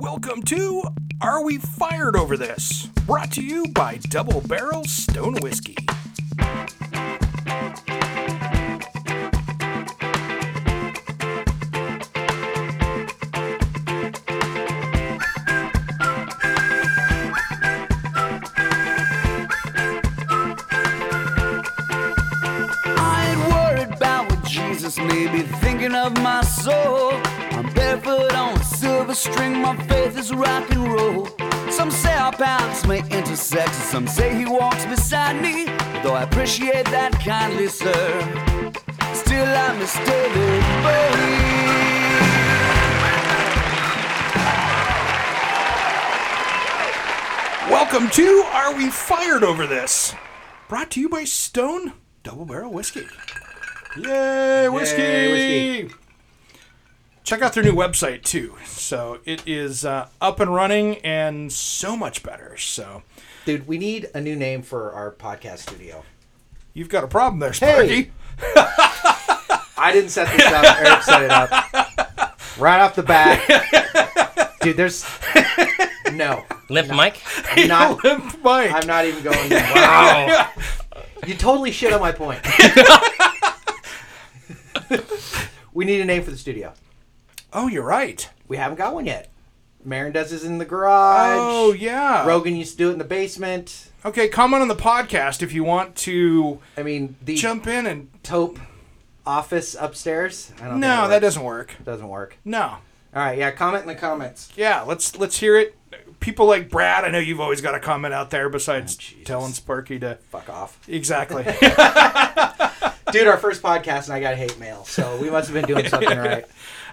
Welcome to Are We Fired Over This? Brought to you by Double Barrel Stone Whiskey. A string, my faith is rock and roll. Some say our paths may intersect, some say he walks beside me. Though I appreciate that kindly, sir, still I miss David Bowie. Welcome to Are We Fired Over This? Brought to you by Stone Double Barrel Whiskey. Yay, whiskey! Yay, whiskey. Check out their new website too. So it is uh, up and running and so much better. So Dude, we need a new name for our podcast studio. you've got a problem there, Sparky. I didn't set this up. Eric set it up. Right off the bat. Dude, there's no. Limp Mike? I'm not Limp Mike. I'm not even going there. Wow. You totally shit on my point. we need a name for the studio. Oh, you're right. We haven't got one yet. Maron does his in the garage. Oh yeah. Rogan used to do it in the basement. Okay, comment on the podcast if you want to I mean, the jump in and. taupe office upstairs. I don't No, that doesn't work. doesn't work. No. All right, yeah, comment in the comments. Yeah, let's let's hear it. People like Brad, I know you've always got a comment out there besides Oh, telling Sparky to Fuck off. exactly. Dude, our first podcast and I got hate mail, so we must have been doing something right.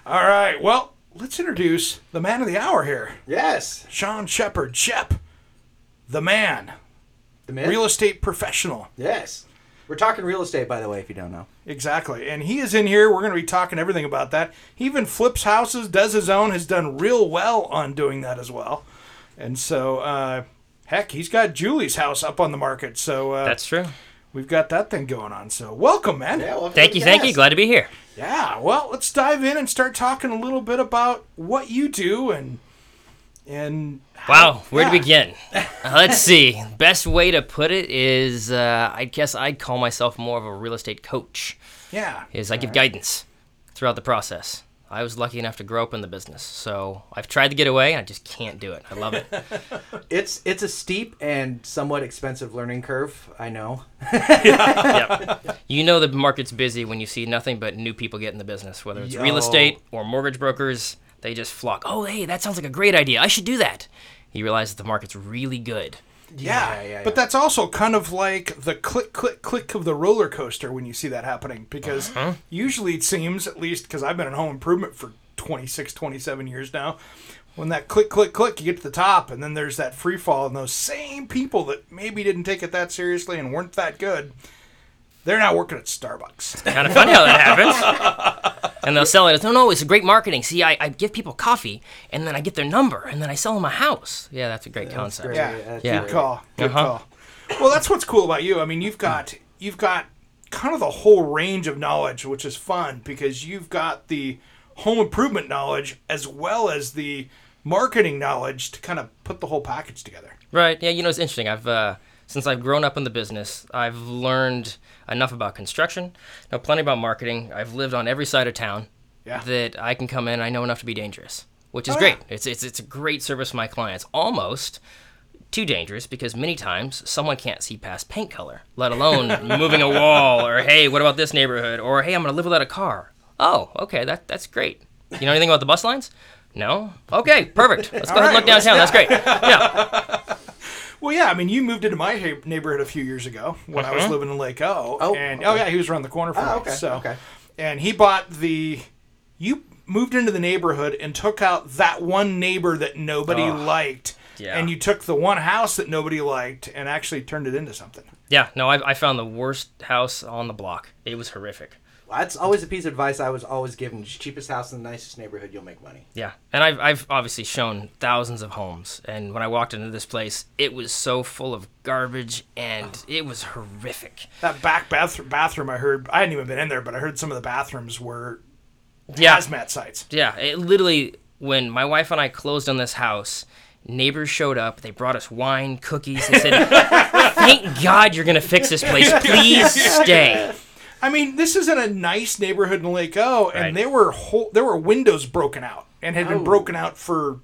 All right, well, let's introduce the man of the hour here, Yes. Sean Shepard. Shep, the man, The myth? real estate professional. Yes. We're talking real estate, by the way, if you don't know. Exactly, and he is in here. We're going to be talking everything about that. He even flips houses, does his own, has done real well on doing that as well. And so, uh, heck, he's got Julie's house up on the market. So uh, That's true. we've got that thing going on. So welcome, man. well, Thank you, thank you. Glad to be here. Yeah, well, let's dive in and start talking a little bit about what you do and and Wow, where to begin? Uh, Let's see. Best way to put it is uh, I guess I'd call myself more of a real estate coach. yeah, Is I give guidance throughout the process. I was lucky enough to grow up in the business, so I've tried to get away and I just can't do it. I love it. It's it's a steep and somewhat expensive learning curve, I know. yep. You know the market's busy when you see nothing but new people get in the business, whether it's real estate or mortgage brokers. They just flock. Oh, hey, that sounds like a great idea. I should do that. You realize that the market's really good. Yeah, yeah, yeah. But that's also kind of like the click, click, click of the roller coaster when you see that happening. Because Uh-huh. usually it seems, at least because I've been in home improvement for 26, 27 years now, when that click, click, click, you get to the top, and then there's that free fall, and those same people that maybe didn't take it that seriously and weren't that good, they're now working at Starbucks. Kind of funny how that happens. And they'll sell it as, no, no, it's a great marketing. See, I, I give people coffee, and then I get their number, and then I sell them a house. Yeah, that's a great concept. great. Yeah, that's Yeah. good call. Good Uh-huh. call. Well, that's what's cool about you. I mean, you've got you've got kind of the whole range of knowledge, which is fun because you've got the home improvement knowledge as well as the marketing knowledge to kind of put the whole package together. Right. Yeah. You know, it's interesting. I've uh, since I've grown up in the business, I've learned enough about construction, know plenty about marketing. I've lived on every side of town Yeah. that I can come in. I know enough to be dangerous, which is Oh, great. yeah. It's it's it's a great service for my clients. Almost too dangerous because many times someone can't see past paint color, let alone moving a wall or hey, what about this neighborhood or hey, I'm gonna live without a car. Oh, okay, that that's great. You know anything about the bus lines? No. Okay, perfect. Let's go ahead and look downtown. That's great. Yeah. Well, yeah, I mean, you moved into my ha- neighborhood a few years ago when I was uh-huh. living in Lake O. Oh, and oh, okay. oh yeah, he was around the corner from Oh, me. okay, So, okay. and he bought the. You moved into the neighborhood and took out that one neighbor that nobody liked. Yeah. And you took the one house that nobody liked and actually turned it into something. Yeah, no, I, I found the worst house on the block. It was horrific. That's always a piece of advice I was always given. Just cheapest house in the nicest neighborhood, you'll make money. Yeah, and I've, I've obviously shown thousands of homes, and when I walked into this place, it was so full of garbage, and it was horrific. That back bathroom, bathroom I heard, I hadn't even been in there, but I heard some of the bathrooms were Yeah, hazmat sites. yeah, it literally when my wife and I closed on this house, neighbors showed up. They brought us wine, cookies, and said, "Thank God you're gonna fix this place. Please stay." I mean, this is in a nice neighborhood in Lake O, and Right. there were whole, there were windows broken out and had been Oh. broken out for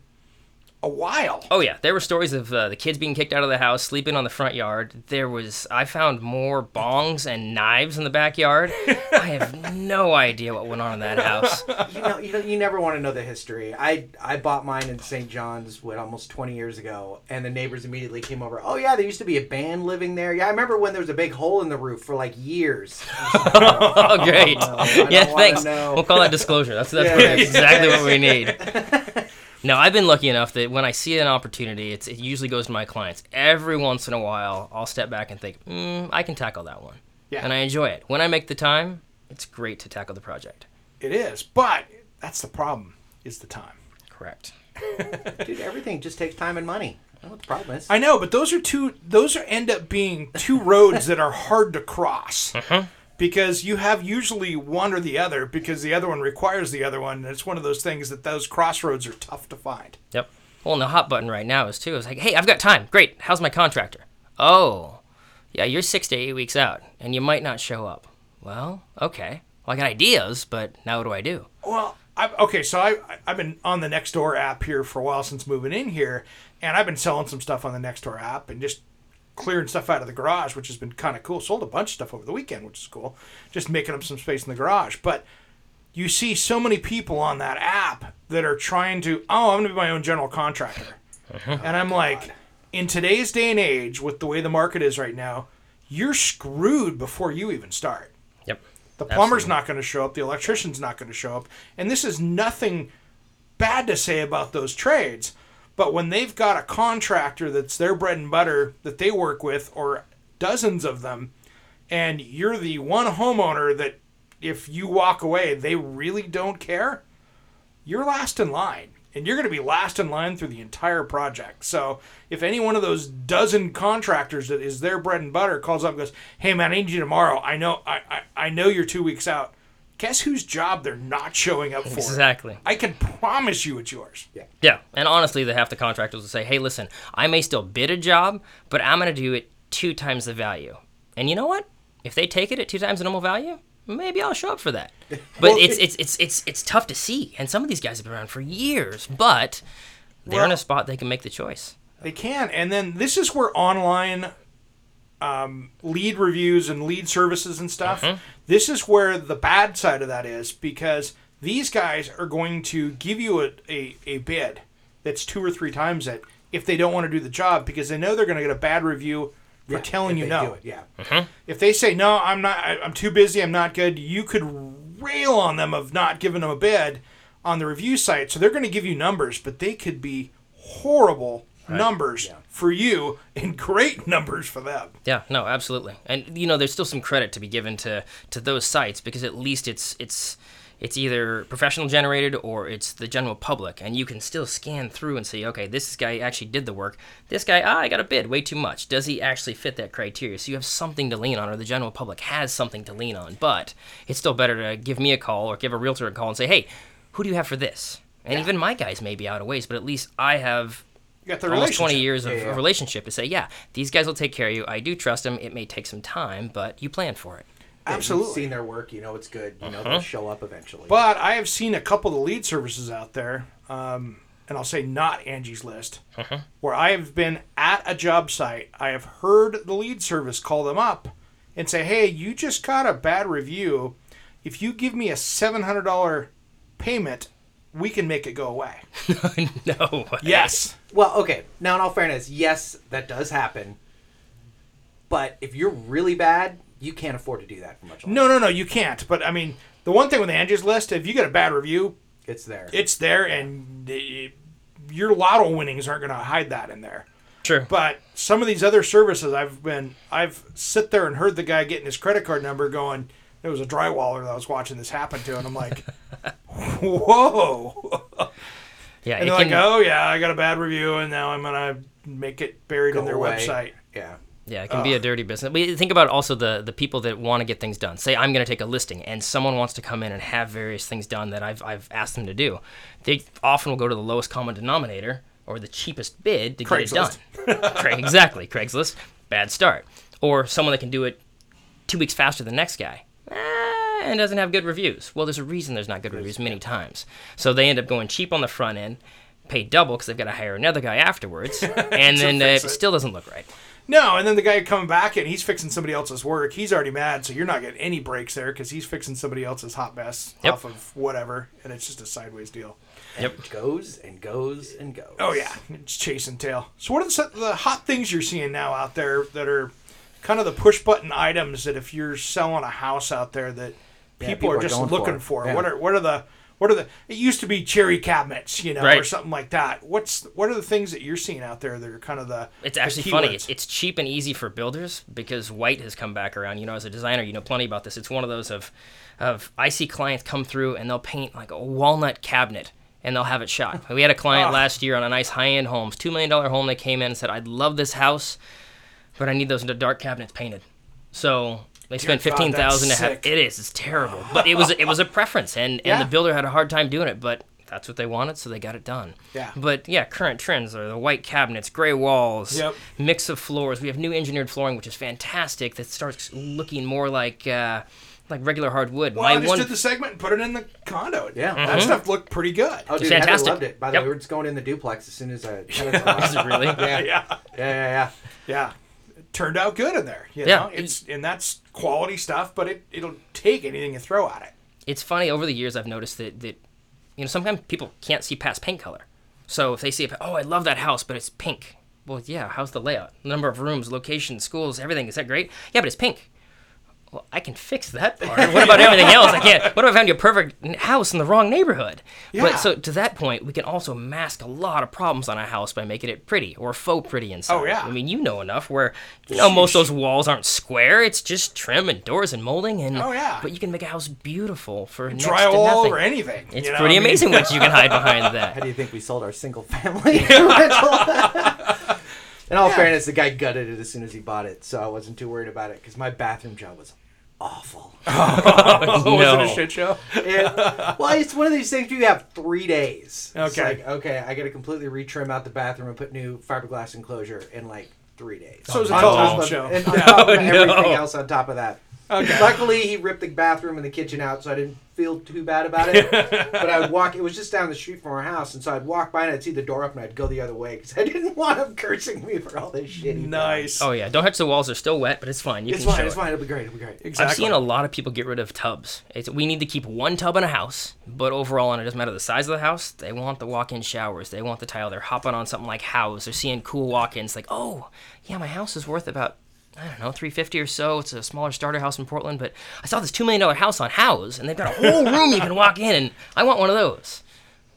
a while. Oh yeah, there were stories of uh, the kids being kicked out of the house, sleeping on the front yard. There was I found more bongs and knives in the backyard. I have no idea what went on in that house. you know, you know, you never want to know the history. I I bought mine in St. John's what almost 20 years ago, and the neighbors immediately came over. Oh yeah, there used to be a band living there. Yeah, I remember when there was a big hole in the roof for like years. Oh great, yeah, thanks. We'll call that disclosure. That's that's, Yeah, that's yeah, exactly what we need. No, I've been lucky enough that when I see an opportunity, it's, it usually goes to my clients. Every once in a while, I'll step back and think, mm, I can tackle that one, Yeah. and I enjoy it. When I make the time, it's great to tackle the project. It is, but that's the problem is the time. Correct. Dude, everything just takes time and money. I don't know what the problem is. I know, but those are two. Those are end up being two roads that are hard to cross because you have usually one or the other because the other one requires the other one. And it's one of those things that those crossroads are tough to find. Yep. Well, and the hot button right now is too. It's like, hey, I've got time. Great. How's my contractor? Oh, yeah, you're six to eight weeks out, and you might not show up. Well, okay. Well, I got ideas, but now what do I do? Well, I, okay, so I I've been on the Nextdoor app here for a while since moving in here, and I've been selling some stuff on the Nextdoor app and just clearing stuff out of the garage, which has been kind of cool. Sold a bunch of stuff over the weekend, which is cool. Just making up some space in the garage, but you see so many people on that app that are trying to oh i'm going to be my own general contractor uh-huh. and i'm oh, like in today's day and age with the way the market is right now you're screwed before you even start Yep. the plumber's Absolutely. not going to show up the electrician's not going to show up and this is nothing bad to say about those trades but when they've got a contractor that's their bread and butter that they work with or dozens of them and you're the one homeowner that if you walk away they really don't care you're last in line. And you're going to be last in line through the entire project. So if any one of those dozen contractors that is their bread and butter calls up and goes hey man i need you tomorrow. I know i, I, I know you're two weeks out guess whose job they're not showing up for Exactly. i can promise you it's yours Yeah, Yeah. and honestly, they have the contractors will say, "Hey, listen, I may still bid a job, but I'm going to do it two times the value." And you know what? If they take it at two times the normal value, maybe I'll show up for that. But Well, it's, it's it's it's it's tough to see, and some of these guys have been around for years, but they're in a spot they can make the choice. They can. And then this is where online um, lead reviews and lead services and stuff, this is where the bad side of that is because these guys are going to give you a, a, a bid that's two or three times it if they don't want to do the job because they know they're going to get a bad review for Yeah, telling you no. do it, yeah. If they say no, I'm not. I, I'm too busy. I'm not good. You could rail on them of not giving them a bid on the review site. So they're going to give you numbers, but they could be horrible numbers Yeah. for you and great numbers for them. Yeah, no, absolutely. And you know, there's still some credit to be given to to those sites because at least it's it's it's either professional generated or it's the general public, and you can still scan through and say, okay, this guy actually did the work. This guy, ah, I got a bid, way too much. Does he actually fit that criteria? So you have something to lean on, or the general public has something to lean on. But it's still better to give me a call or give a realtor a call and say, hey, who do you have for this? And even my guys may be out of ways, but at least I have You got the almost 20 years of Yeah, yeah. a relationship to say, yeah, these guys will take care of you. I do trust them. It may take some time, but you plan for it. Yeah, Absolutely. You've seen their work, you know it's good. You know Uh-huh. they'll show up eventually. But I have seen a couple of the lead services out there, um, and I'll say not Angie's List, where I have been at a job site. I have heard the lead service call them up and say, "Hey, you just got a bad review. If you give me a seven hundred dollar payment, we can make it go away." no. way. Yes. Well, okay. Now, in all fairness, yes, that does happen. But if you're really bad, you can't afford to do that for much longer. No, no, no, you can't. But I mean, the one thing with Angie's List, if you get a bad review, It's there. it's there, and it, your lotto winnings aren't going to hide that in there. True. But some of these other services, I've been, I've sit there and heard the guy getting his credit card number going. There was a drywaller that I was watching this happen to, and I'm like, whoa. Yeah, And they're like, oh yeah, I got a bad review, and now I'm gonna make it buried Go in their away. website. Yeah. Yeah, it can be a dirty business. We think about also the the people that want to get things done. Say I'm going to take a listing, and someone wants to come in and have various things done that I've I've asked them to do. They often will go to the lowest common denominator or the cheapest bid to get it done. Craig, exactly, Craigslist. Bad start. Or someone that can do it two weeks faster than the next guy. And doesn't have good reviews. Well, there's a reason there's not good reviews many times. So they end up going cheap on the front end, pay double because they've got to hire another guy afterwards, and then uh, fix it it. still doesn't look right. No, and then the guy coming back and he's fixing somebody else's work. He's already mad, so you're not getting any breaks there because he's fixing somebody else's hot mess Yep. off of whatever, and it's just a sideways deal. Yep. It goes and goes and goes. Oh yeah, it's chasing tail. So what are the, the hot things you're seeing now out there that are kind of the push button items that if you're selling a house out there that Yeah, people, people are are just looking for? Yeah. What are what are the what are the? It used to be cherry cabinets, you know, or something like that. What's what are the things that you're seeing out there that are kind of the? It's the actually funny. It's, cheap and easy for builders because white has come back around. You know, as a designer, you know plenty about this. It's one of those of, of I see clients come through and they'll paint like a walnut cabinet and they'll have it shot. We had a client Ah. last year on a nice high-end home, two million dollar home. They came in and said, "I'd love this house, but I need those dark cabinets painted." So they spent God, fifteen thousand to have. It is. It's terrible, but it was it was a preference, and and Yeah. the builder had a hard time doing it, but. That's what they wanted, so they got it done. Yeah. But yeah, current trends are the white cabinets, gray walls, Yep. mix of floors. We have new engineered flooring, which is fantastic. That starts looking more like uh, like regular hardwood. Well, I My just one, did the segment and put it in the condo. Yeah. that stuff looked pretty good. Oh, dude, fantastic. Heather loved it. By the Yep. way, we're just going in the duplex as soon as I. Is it really? yeah. yeah, yeah, yeah, yeah. yeah, it turned out good in there. You Yeah. know, it's and that's quality stuff, but it it'll take anything you throw at it. It's funny over the years I've noticed that that you know sometimes people can't see past paint color. So if they see, oh, I love that house, but it's pink. Well, yeah. How's the layout? Number of rooms, location, schools, everything. Is that great? Yeah, but it's pink. Well, I can fix that part. What about everything else? I can't. What if I found you a perfect house in the wrong neighborhood? Yeah. But so to that point, we can also mask a lot of problems on a house by making it pretty or faux pretty inside. Oh, yeah. I mean, you know enough where you know most of those walls aren't square. It's just trim and doors and molding and. Oh, yeah. But you can make a house beautiful for next to Drywall nothing. or anything. It's you know? pretty I mean, amazing what you can hide behind that. How do you think we sold our single family rental? In all fairness, the guy gutted it as soon as he bought it, so I wasn't too worried about it because my bathroom job was awful. Was No. it a shit show? It- well, it's one of these things you have three days. It's Okay. like, okay, I got to completely retrim out the bathroom and put new fiberglass enclosure in like three days. So it's a On television top show. And on top of No, everything no. else on top of that. Okay. Luckily, he ripped the bathroom and the kitchen out, so I didn't feel too bad about it. but I would walk. It was just down the street from our house, and so I'd walk by and I'd see the door up, and I'd go the other way because I didn't want him cursing me for all this shit. he. Nice. Oh yeah, don't touch the walls; they're still wet, but it's fine. You It's can fine. show It's it. fine. It'll be great. It'll be great. exactly. I've seen a lot of people get rid of tubs. It's, we need to keep one tub in a house, but overall, and it doesn't matter the size of the house. They want the walk-in showers. They want the tile. They're hopping on something like House. They're seeing cool walk-ins. Like, oh, yeah, my house is worth about I don't know, three fifty or so. It's a smaller starter house in Portland, but I saw this two million dollar house on House, and they've got a whole room you can walk in, and I want one of those.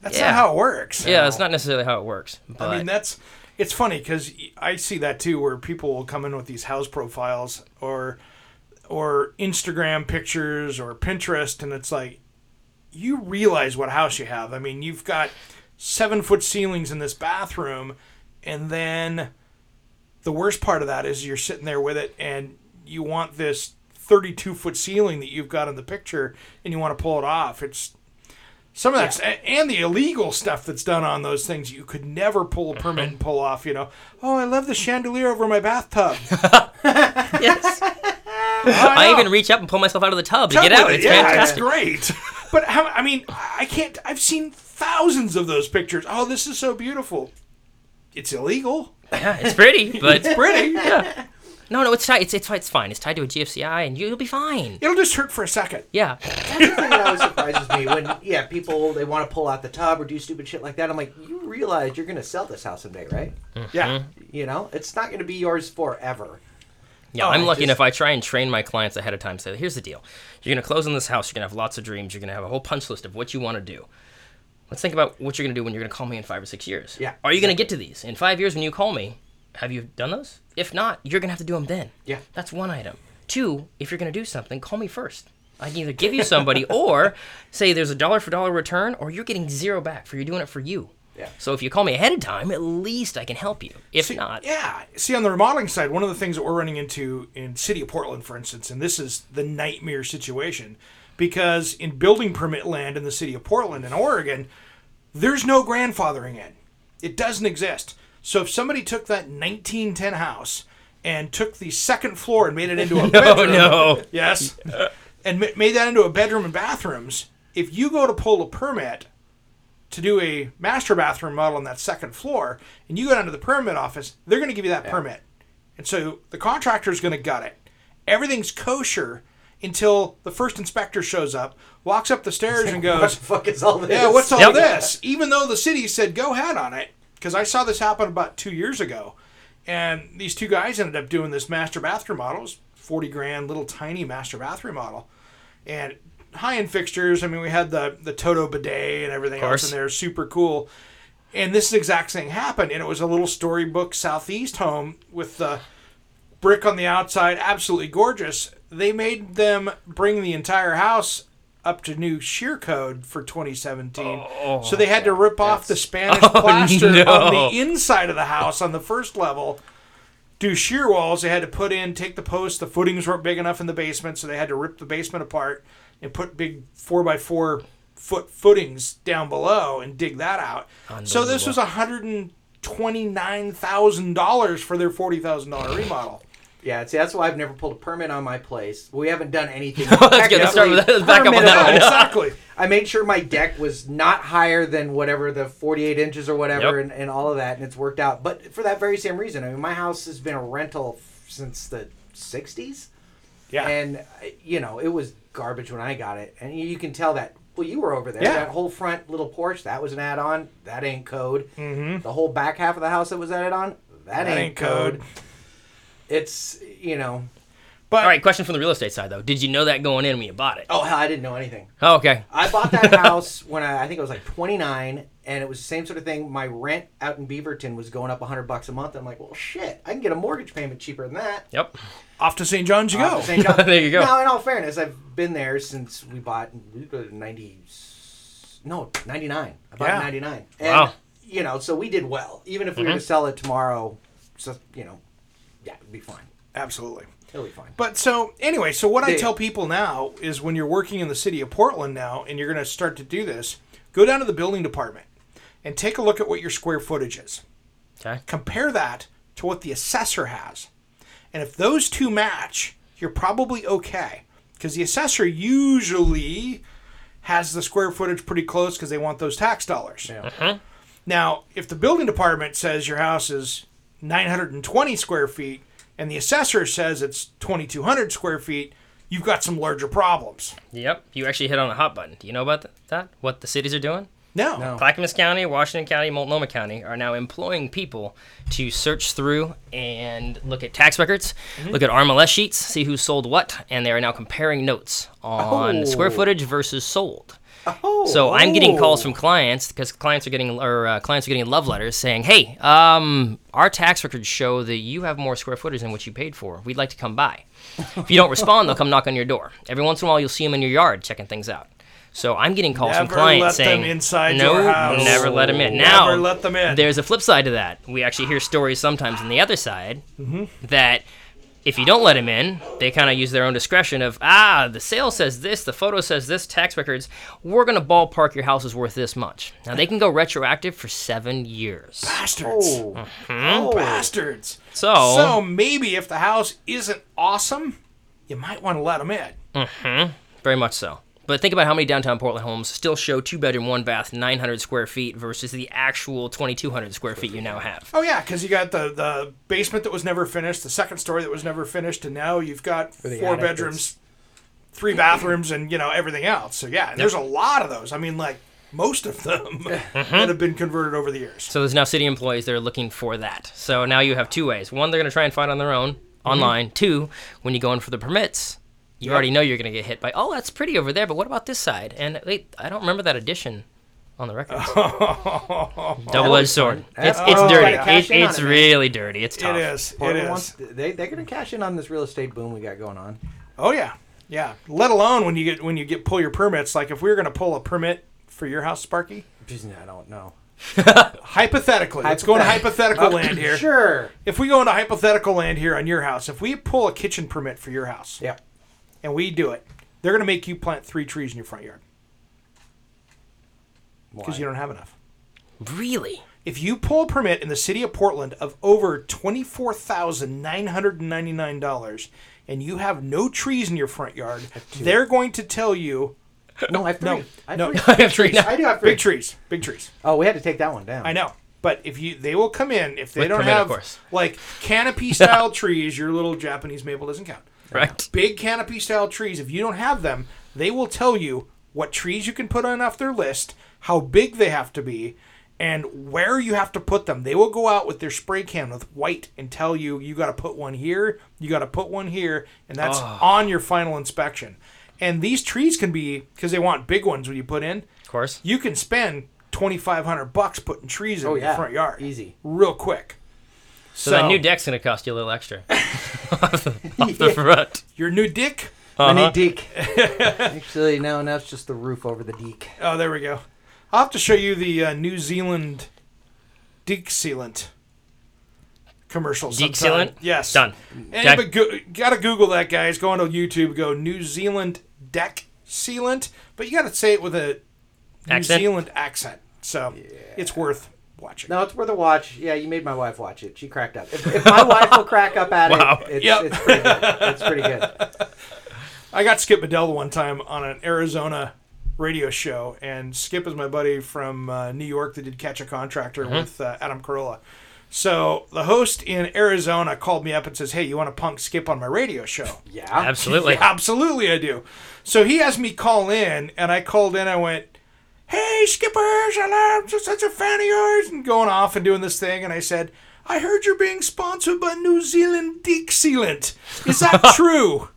That's yeah. not how it works. Yeah, it's not necessarily how it works. But I mean, that's it's funny because I see that too, where people will come in with these house profiles or or Instagram pictures or Pinterest, and it's like you realize what house you have. I mean, you've got seven foot ceilings in this bathroom, and then the worst part of that is you're sitting there with it, and you want this 32 foot ceiling that you've got in the picture, and you want to pull it off. It's some of that's and the illegal stuff that's done on those things you could never pull a permit and pull off. You know, oh, I love the chandelier over my bathtub. yes, I even reach up and pull myself out of the tub to get out. with it. It's yeah, fantastic. it's great. But how? I mean, I can't. I've seen thousands of those pictures. Oh, this is so beautiful. It's illegal. Yeah, it's pretty, but It's pretty. Yeah. No, no, it's tied. It's, it's it's fine. It's tied to a GFCI, and you'll be fine. It'll just hurt for a second. Yeah, That's the thing that always surprises me when yeah people they want to pull out the tub or do stupid shit like that. I'm like, you realize you're gonna sell this house someday, right? Mm-hmm. Yeah. You know, it's not gonna be yours forever. yeah. Oh, I'm lucky just- enough. I try and train my clients ahead of time. Say, here's the deal: you're gonna close on this house. You're gonna have lots of dreams. You're gonna have a whole punch list of what you want to do. Let's think about what you're gonna do when you're gonna call me in five or six years. Yeah, Are you gonna get to these in five years when you call me? Have you done those? If not, you're gonna have to do them then. Yeah. That's one item. Two, if you're gonna do something, call me first. I can either give you somebody or say there's a dollar for dollar return, or you're getting zero back for you're doing it for you. Yeah. So if you call me ahead of time, at least I can help you. If See, not, Yeah. See, on the remodeling side, one of the things that we're running into in City of Portland, for instance, and this is the nightmare situation, because in building permit land in the City of Portland in Oregon, there's no grandfathering in. It doesn't exist. So if somebody took that 1910 house and took the second floor and made it into a oh bedroom, no, yes, and made that into a bedroom and bathrooms, if you go to pull a permit to do a master bathroom model on that second floor, and you go down to the permit office, they're going to give you that permit. And so the contractor is going to gut it. Everything's kosher until the first inspector shows up, walks up the stairs, and goes, What the goes, fuck is all this? "Yeah, what's all Yep. this?" Even though the city said go ahead on it, because I saw this happen about two years ago, and these two guys ended up doing this master bathroom model. It was forty grand, little tiny master bathroom model, and high end fixtures. I mean, we had the the Toto bidet and everything else course. in there, super cool. And this exact thing happened, and it was a little storybook southeast home with the brick on the outside, absolutely gorgeous. They made them bring the entire house up to new shear code for 2017. so they had to oh, rip off the Spanish oh, plaster no. on the inside of the house on the first level. Do shear walls. They had to put in, take the posts. The footings weren't big enough in the basement, so they had to rip the basement apart and put big four by four foot footings down below and dig that out. So this was hundred and twenty nine thousand dollars for their forty thousand dollar remodel. Yeah, see, that's why I've never pulled a permit on my place. We haven't done anything. Let's get- start with that. Let's back up on that one. exactly. I made sure my deck was not higher than whatever the 48 inches or whatever, Yep. and, and all of that, and it's worked out. But for that very same reason, I mean, my house has been a rental f- since the 60s, Yeah. and uh, you know, it was garbage when I got it, and you, you can tell that. Well, you were over there. Yeah. That whole front little porch, that was an add-on. That ain't code. Mm-hmm. The whole back half of the house that was added on, that, That ain't, ain't code. code. It's you know, but All right, question from the real estate side though. Did you know that going in when you bought it? oh hell, I didn't know anything. Oh, okay. I bought that house when I, I think I was like 29, and it was the same sort of thing. My rent out in Beaverton was going up 100 bucks a month. I'm like, well, shit, I can get a mortgage payment cheaper than that. Yep. off to St. John's you Off go. St. John- There you go. Now, in all fairness, I've been there since we bought we bought 90, no 99. I bought Yeah. 99. And, Wow. You know, so we did well. Even if we were Mm-hmm. to sell it tomorrow, so you know, yeah, it'd be fine. Absolutely. It'll be fine. But so anyway, so what I Yeah. tell people now is when you're working in the city of Portland now and you're going to start to do this, go down to the building department and take a look at what your square footage is. Okay. Compare that to what the assessor has. And if those two match, you're probably okay because the assessor usually has the square footage pretty close because they want those tax dollars. Yeah. Mm-hmm. Now, if the building department says your house is 920 square feet and the assessor says it's 2200 square feet, you've got some larger problems. Yep. You actually hit on a hot button. Do you know about th- that? What the cities are doing? No. No. Clackamas County, Washington County, Multnomah County are now employing people to search through and look at tax records, Mm-hmm. look at RMLS sheets, see who sold what, and they are now comparing notes on square Oh. footage versus sold. Oh, So I'm getting calls oh. from clients because clients are getting or uh, clients are getting love letters saying, "Hey, um, our tax records show that you have more square footage than what you paid for. We'd like to come by." if you don't respond, they'll come knock on your door. Every once in a while, you'll see them in your yard checking things out. So I'm getting calls Never from clients let saying, them inside "No, your house. never let them in." Now, let them in. There's a flip side to that. We actually hear stories sometimes on the other side Mm-hmm. that if you don't let them in, they kind of use their own discretion of, ah, the sale says this, the photo says this, tax records, we're going to ballpark your house is worth this much. Now, they can go retroactive for seven years. Bastards. Oh. Oh, bastards. So, So maybe if the house isn't awesome, you might want to let them in. very much so. But think about how many downtown Portland homes still show two bedroom, one bath, 900 square feet versus the actual 2,200 square feet you now have. Oh yeah, because you got the the basement that was never finished, the second story that was never finished, and now you've got four attic bedrooms, three bathrooms, and you know everything else. So yeah, and there's a lot of those. I mean, like most of them mm-hmm. that have been converted over the years. So there's now city employees that are looking for that. So now you have two ways. One, they're going to try and find on their own mm-hmm. online. Two, when you go in for the permits, you already know you're going to get hit by, oh, that's pretty over there, but what about this side? And wait, I don't remember that addition on the record. Double-edged sword. It's, it's Oh, dirty. It, it's it, man. really dirty. It's It tough. is. It Portland is. wants, they they're gonna cash in on this real estate boom we got going on. Oh yeah, yeah. Let alone when you get when you get pull your permits. Like if we were going to pull a permit for your house, Sparky, Jeez, I don't know. hypothetically, let's go into hypothetical land here. Sure. If we go into hypothetical land here on your house, if we pull a kitchen permit for your house Yep. And we do it, they're going to make you plant three trees in your front yard because you don't have enough. Really? If you pull a permit in the city of Portland of over twenty-four thousand nine hundred and ninety-nine dollars, and you have no trees in your front yard, they're going to tell you No, I have three. no, I have no, three. big trees, I do have three. big trees, big trees. Oh, we had to take that one down. I know, but if you, they will come in if they With don't permit, have like canopy style trees. Your little Japanese maple doesn't count. Right. Big canopy style trees. If you don't have them, they will tell you what trees you can put on off their list, how big they have to be, and where you have to put them. They will go out with their spray can with white and tell you you got to put one here, you got to put one here, and that's ah. on your final inspection. And these trees can be because they want big ones when you put in. Of course. You can spend twenty five hundred bucks putting trees in Oh, your yeah. front yard, Easy. real quick. So, that new deck's gonna cost you a little extra off, the, off the front. your new dick. I Uh-huh. need deek. Actually, no, now it's just the roof over the deek. Oh, there we go. I'll have to show you the uh, New Zealand Deek Sealant commercial. Deek sealant? Yes. Done. And, Okay. but go, gotta Google that, guys. Go onto YouTube. Go New Zealand Deck Sealant. But you gotta say it with a New Accent? Zealand accent. So it's worth watching. No, it's worth a watch. Yeah, you made my wife watch it. She cracked up. If, if my wife will crack up at Wow. it, it's, Yep. it's pretty good. It's pretty good. I got Skip Bedell one time on an Arizona radio show, and Skip is my buddy from uh, New York that did Catch a Contractor with uh, Adam Carolla. So the host in Arizona called me up and says, "Hey, you want to punk Skip on my radio show?" Yeah. Absolutely. Yeah, absolutely, I do. So he has me call in, and I called in. I went, "Hey, Skippers, I'm just such a fan of yours," and going off and doing this thing. And I said, "I heard you're being sponsored by New Zealand Deek Sealant. Is that true?"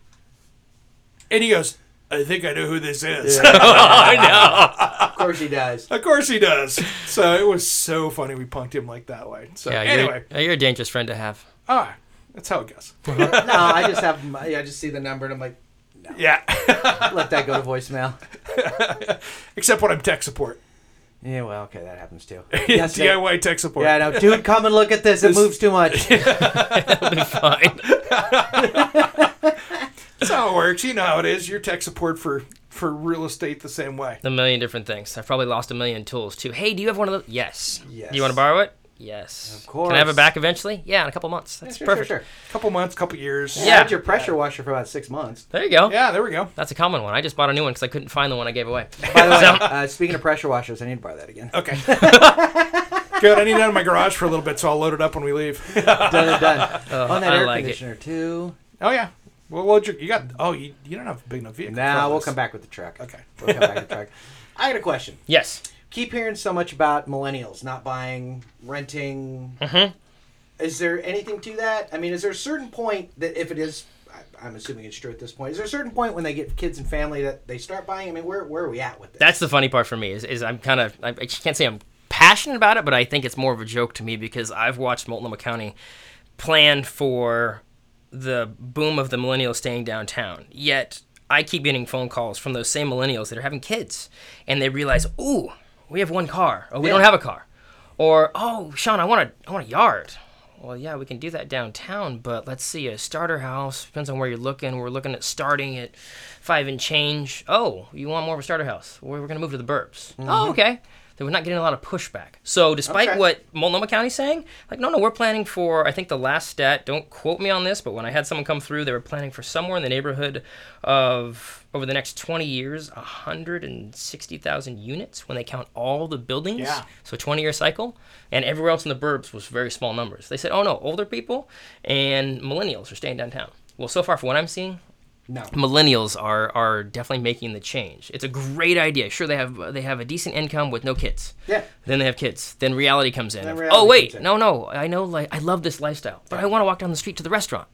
And he goes, "I think I know who this is." I know. Of course he does. of course he does. So it was so funny we punked him like that way. So Yeah, anyway, you're, you're a dangerous friend to have. ah, that's how it goes. No, I just have. my- I just see the number and I'm like, Yeah, let that go to voicemail. except when I'm tech support. Yeah, well, okay, that happens too. Yes, yeah. DIY tech support. Yeah, no, dude, come and look at this. It moves too much. Fine. That's how it works. You know how it is. Your tech support for for real estate the same way. a million different things. I've probably lost a million tools too. Hey, do you have one of those? Yes. Yes. Do you want to borrow it? Yes. Of Can I have it back eventually? Yeah, in a couple months. That's Sure, perfect. Sure, sure. Couple months, couple years. I Yeah. had your pressure washer for about six months. There you go. Yeah, there we go. That's a common one. I just bought a new one because I couldn't find the one I gave away. By the way, So- uh, speaking of pressure washers, I need to buy that again. Okay. Good. I need that in my garage for a little bit, so I'll load it up when we leave. done and done. On that I air like it. conditioner too. Oh yeah. We'll load your. You got. Oh, you, you don't have a big enough vehicle. Now we'll this. come back with the truck. Okay. We'll come back with the truck. I got a question. Yes. Keep hearing so much about millennials not buying, renting. Mhm. Is there anything to that? I mean, is there a certain point that if it is, I- I'm assuming it's true at this point. Is there a certain point when they get kids and family that they start buying? I mean, where where are we at with this? That's the funny part for me is, is I'm kind of I, I can't say I'm passionate about it, but I think it's more of a joke to me because I've watched Multnomah County plan for the boom of the millennials staying downtown. Yet I keep getting phone calls from those same millennials that are having kids, and they realize, ooh, we have one car, or we Yeah. don't have a car, or oh, Sean, I want a I want a yard. Well, yeah, we can do that downtown, but let's see a starter house. Depends on where you're looking. We're looking at starting at five and change. Oh, you want more of a starter house? We're going to move to the burbs. Mm-hmm. Oh, okay. Then we're not getting a lot of pushback. So, despite Okay. what Multnomah County's saying, like, no, no, we're planning for, I think the last stat, don't quote me on this, but when I had someone come through, they were planning for somewhere in the neighborhood of, over the next 20 years, 160,000 units when they count all the buildings. Yeah. So, 20 year cycle. And everywhere else in the burbs was very small numbers. They said, oh, no, older people and millennials are staying downtown. Well, so far, from what I'm seeing, no. millennials are are definitely making the change. It's a great idea. Sure, they have they have a decent income with no kids. Yeah. Then they have kids. Then reality comes in. Then oh, reality oh wait, in. no, no. I know, like I love this lifestyle, but I want to walk down the street to the restaurant.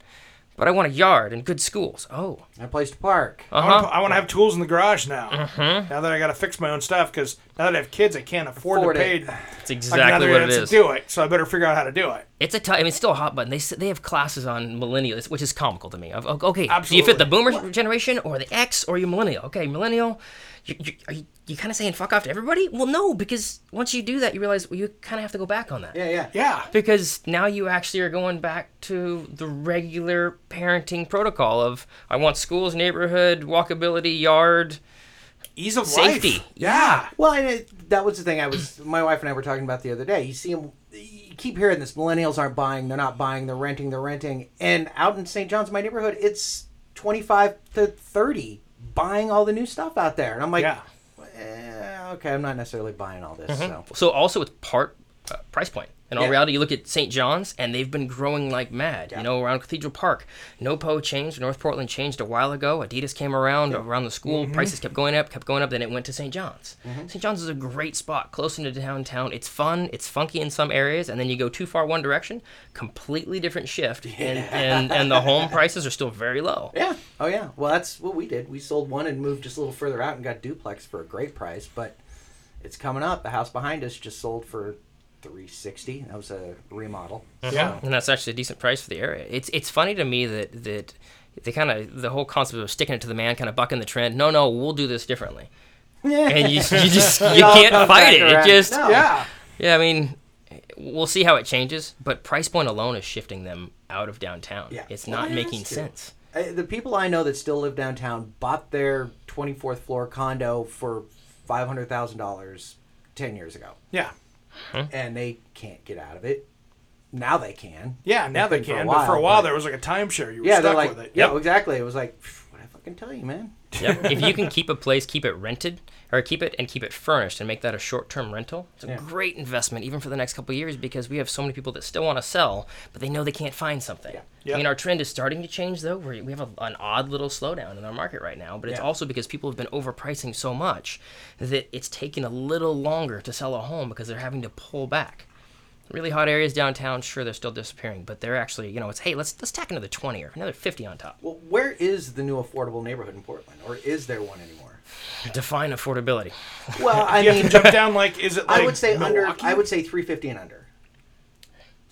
But I want a yard and good schools. Oh, A place to park. I uh wanna huh. pu- I want to have tools in the garage now. Now that I got to fix my own stuff, because now that I have kids, I can't afford, Afford to it. pay It's like exactly what it to do it. So I better figure out how to do it. It's a t- I mean, it's still a hot button. They s- they have classes on millennials, which is comical to me. Of, of- okay, do you fit the boomer generation or the X or you millennial? Okay, millennial, you, you, are you, you kind of saying fuck off to everybody? Well, no, because once you do that, you realize well, you kind of have to go back on that. Yeah, yeah. Yeah. Because now you actually are going back to the regular parenting protocol of I want schools, neighborhood, walkability, yard, Ease of safety. life. Yeah. Well, and it, that was the thing I was, my wife and I were talking about the other day. You see them, you keep hearing this millennials aren't buying, they're not buying, they're renting, they're renting. And out in St. John's, my neighborhood, it's 25 to 30 buying all the new stuff out there. And I'm like, Yeah. eh, okay, I'm not necessarily buying all this. So. So also it's part uh, price point. In all Yeah. reality, you look at St. John's, and they've been growing like mad. Yeah. You know, around Cathedral Park, NoPo changed, North Portland changed a while ago. Adidas came around around the school. Mm-hmm. Prices kept going up, kept going up. Then it went to St. John's. St. John's is a great spot, close into downtown. It's fun, it's funky in some areas, and then you go too far one direction, completely different shift, and, and and the home prices are still very low. Yeah. Oh, yeah. Well, that's what we did. We sold one and moved just a little further out and got duplex for a great price. But it's coming up. The house behind us just sold for 360. That was a remodel. Yeah. and that's actually a decent price for the area. It's it's funny to me that that they kind of the whole concept of sticking it to the man, kind of bucking the trend. No, no, we'll do this differently, and you, you just you can't fight back it. It just No. Yeah. yeah. I mean, we'll see how it changes, but price point alone is shifting them out of downtown. Yeah. It's not it making sense. Uh, the people I know that still live downtown bought their 24th floor condo for $500,000 10 years ago. Yeah. And they can't get out of it. Now they can. Yeah. Now they They've can. for a but for a while, while, but- there was like a timeshare. You were Yeah, stuck they're like, with it. yeah, Yep. exactly. It was like, what I fucking tell you, man. Yep. if you can keep a place, keep it rented, or keep it and keep it furnished, and make that a short-term rental, it's a Yeah. great investment, even for the next couple years, because we have so many people that still want to sell, but they know they can't find something. Yeah. Yep. I mean, our trend is starting to change, though. Where we have a, an odd little slowdown in our market right now, but it's Yeah. also because people have been overpricing so much that it's taking a little longer to sell a home because they're having to pull back. Really hot areas downtown, sure, they're still disappearing, but they're actually, you know, it's hey, let's let's tack another twenty or another fifty on top. Well, where is the new affordable neighborhood in Portland? Or is there one anymore? Define affordability. Well, I You have mean, to jump down like, is it like I would say under. I would say 350 and under.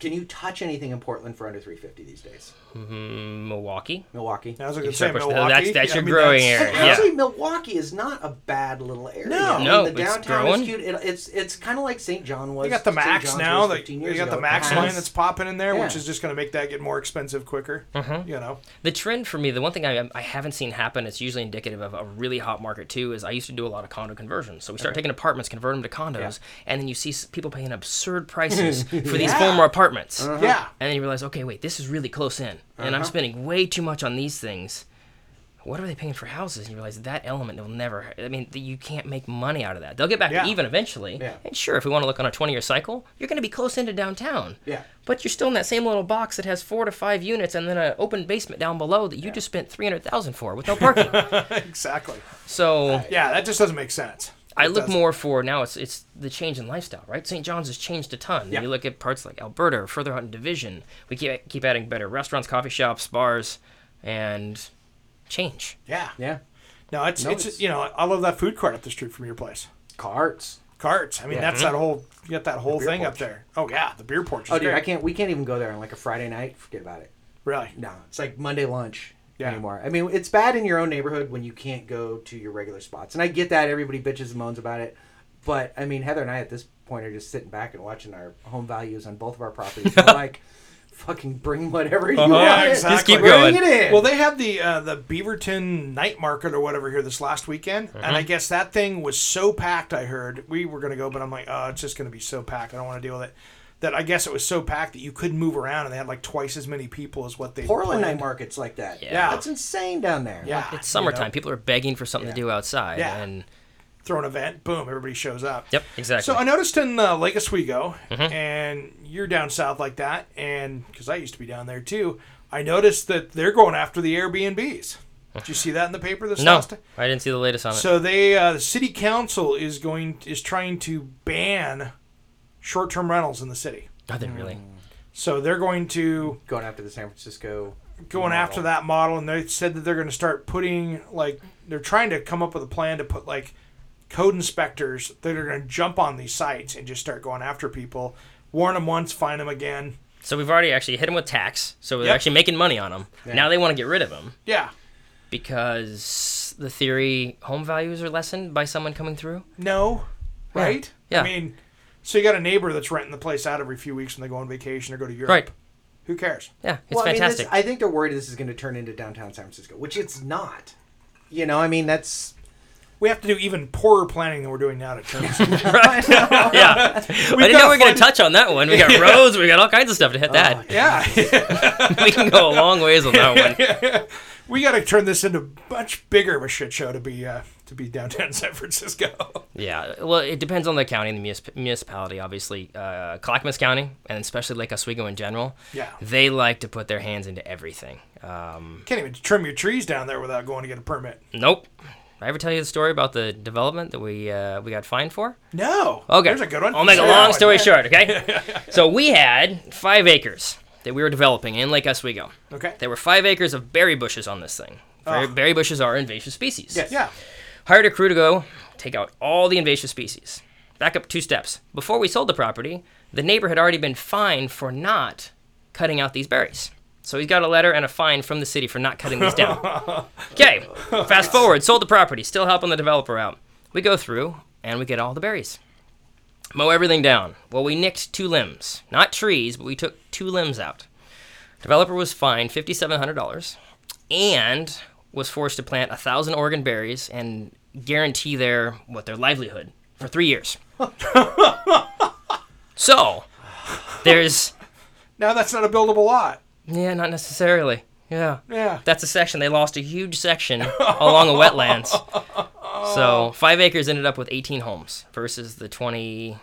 Can you touch anything in Portland for under 350 these days? Mm, Milwaukie. Milwaui. I was going to say start pushing- Milwaukie. that's- that's I your mean, growing that's- area. But Yeah. actually, Milwaukie is not a bad little area. No. I mean, No, the it's downtown growing. is cute. It, it's it's kind of like St. John was. They got the Max now. was They, 15 they years got the. Max Perhaps. line that's popping in there, which is just going to make that get more expensive quicker. Mm-hmm. You know, The trend for me, the one thing I, I haven't seen happen, it's usually indicative of a really hot market too, is I used to do a lot of condo conversions. So we start taking apartments, convert them to condos, and then you see people paying absurd prices for these Yeah. former apartments. Yeah. And then you realize, okay, wait, this is really close in, and Uh-huh. I'm spending way too much on these things. What are they paying for houses? And you realize that element will never. I mean, you can't make money out of that. They'll get back Yeah. to even eventually. Yeah. And sure, if we want to look on a 20-year cycle, you're going to be close into downtown. Yeah. But you're still in that same little box that has four to five units and then an open basement down below that you just spent three hundred thousand for with no parking. Exactly. so Yeah, that just doesn't make sense. I look doesn't. more for now. It's it's the change in lifestyle, right? St. John's has changed a ton. Yeah. You look at parts like Alberta, or further out in Division. We keep keep adding better restaurants, coffee shops, bars, and change. Yeah. Yeah. No, it's No, it's, it's- you know I love that food court up the street from your place. Carts. Carts. I mean, Yeah. that's that mm-hmm. whole you got that whole beer thing up there. Oh yeah, the beer porch. Is Oh, dude, great. I can't. We can't even go there on like a Friday night. Forget about it. really. No, it's like Monday lunch Yeah. anymore. I mean, it's bad in your own neighborhood when you can't go to your regular spots, and I get that. Everybody bitches and moans about it, but I mean, Heather and I at this point are just sitting back and watching our home values on both of our properties. We're like, fucking bring whatever you Uh-huh. want. Yeah, exactly. Just keep Bring going. it in. Well, they had the uh, the Beaverton night market or whatever here this last weekend, and I guess that thing was so packed. I heard we were gonna go, but I'm like, oh, it's just gonna be so packed. I don't want to deal with it. That I guess it was so packed that you couldn't move around, and they had like twice as many people as what they. Portland night markets like that. Yeah. that's insane down there. Yeah, It's you summertime. know, People are begging for something to do outside. Yeah. And throw an event, boom, everybody shows up. yep, exactly. So I noticed in uh, Lake Oswego, Mm-hmm. and you're down south like that, and because I used to be down there too, I noticed that they're going after the Airbnbs. Did you see that in the paper this no, last time? I didn't see the latest on it. So they, uh, the city council is going is trying to ban short-term rentals in the city. Are they really? Hmm. So they're going to going after the San Francisco. going model. after that model, and they said that they're going to start putting like they're trying to come up with a plan to put like code inspectors that are going to jump on these sites and just start going after people, warn them once, find them again. So we've already actually hit them with tax. So we're Yep. actually making money on them. Yeah. Now they want to get rid of them. Yeah, because the theory home values are lessened by someone coming through. No, right? Yeah. I mean, so you got a neighbor that's renting the place out every few weeks when they go on vacation or go to Europe. Right. Who cares? Yeah, it's well, fantastic. I, mean, this, I think they're worried this is going to turn into downtown San Francisco, which it's not. You know, I mean, that's We have to do even poorer planning than we're doing now to turn this. into- yeah. I didn't know gotta we were going to touch on that one. We got roads, we got all kinds of stuff to hit that. yeah. we can go a long ways on that one. we got to turn this into much bigger of a shit show to be uh, to be downtown San Francisco. Yeah, well, it depends on the county and the municip- municipality, obviously. Uh, Clackamas County, and especially Lake Oswego in general, Yeah. they like to put their hands into everything. Um, Can't even trim your trees down there without going to get a permit. nope. Did I ever tell you the story about the development that we uh, we got fined for? No. Okay. There's a good one. I'll make a long story short, okay? so we had five acres that we were developing in Lake Oswego. Okay. There were five acres of berry bushes on this thing. Berry, Oh. berry bushes are invasive species. Yes. Yeah. Hired a crew to go take out all the invasive species. Back up two steps. Before we sold the property, the neighbor had already been fined for not cutting out these berries. So he's got a letter and a fine from the city for not cutting these down. Okay, fast forward, sold the property, still helping the developer out. We go through and we get all the berries. Mow everything down. Well, we nicked two limbs. Not trees, but we took two limbs out. Developer was fined $5,700 and was forced to plant a thousand Oregon berries and guarantee their what their livelihood for three years. so there's Now that's not a buildable lot. yeah, not necessarily. Yeah. Yeah. That's a section. They lost a huge section along the wetlands. So five acres ended up with 18 homes versus the 20,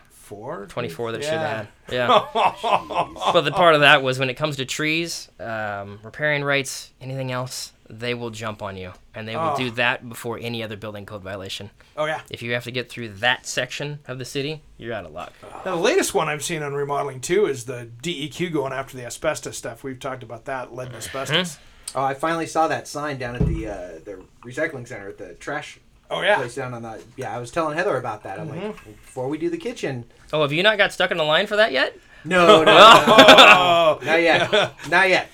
24 that Yeah. should have had. Yeah. but the part of that was when it comes to trees, um, riparian rights, anything else, they will jump on you. And they will Oh. do that before any other building code violation. Oh yeah. If you have to get through that section of the city, you're out of luck. Now, the latest one I've seen on remodeling too is the DEQ going after the asbestos stuff. We've talked about that, lead and asbestos. Oh, I finally saw that sign down at the uh, the recycling center at the trash Oh yeah. place down on the. Yeah, I was telling Heather about that. I'm like, before we do the kitchen. Oh, have you not got stuck in the line for that yet? No, no, no, Oh, not yet, not yet.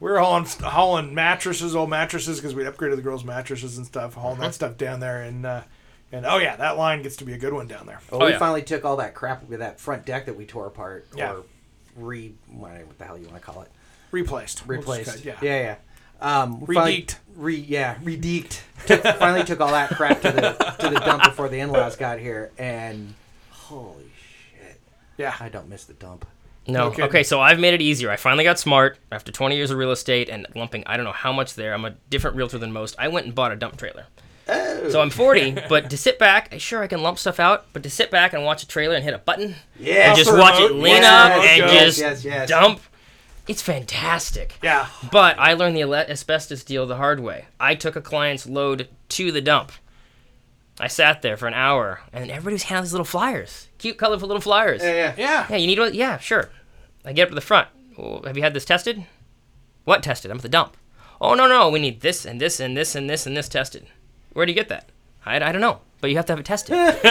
We were hauling hauling mattresses, old mattresses, because we'd upgraded the girls' mattresses and stuff, hauling Uh-huh. that stuff down there, and uh, and oh yeah, that line gets to be a good one down there. Well, Oh, we yeah. finally took all that crap with that front deck that we tore apart, Yeah. or re what the hell you want to call it, Replaced. We'll replaced. cut- yeah. yeah, yeah. Um, Redeeked. Re yeah, redeeked. Took, finally took all that crap to the to the dump before the in-laws got here, and holy shit, Yeah. I don't miss the dump. No. Okay. Okay. so I've made it easier. I finally got smart after 20 years of real estate and lumping. I don't know how much there. I'm a different realtor than most. I went and bought a dump trailer. So I'm 40, but to sit back, sure I can lump stuff out, but to sit back and watch a trailer and hit a button Yeah, and just watch it lean Yeah, up and goes. just Yes, yes. dump, it's fantastic. Yeah. But I learned the asbestos deal the hard way. I took a client's load to the dump. I sat there for an hour, and everybody was handing these little flyers, cute, colorful little flyers. Yeah, yeah. Yeah. Yeah, you need one? Yeah, sure. I get up to the front. Well, have you had this tested? What tested? I'm at the dump. Oh, no, no. We need this and this and this and this and this tested. Where do you get that? I, I don't know. But you have to have it tested.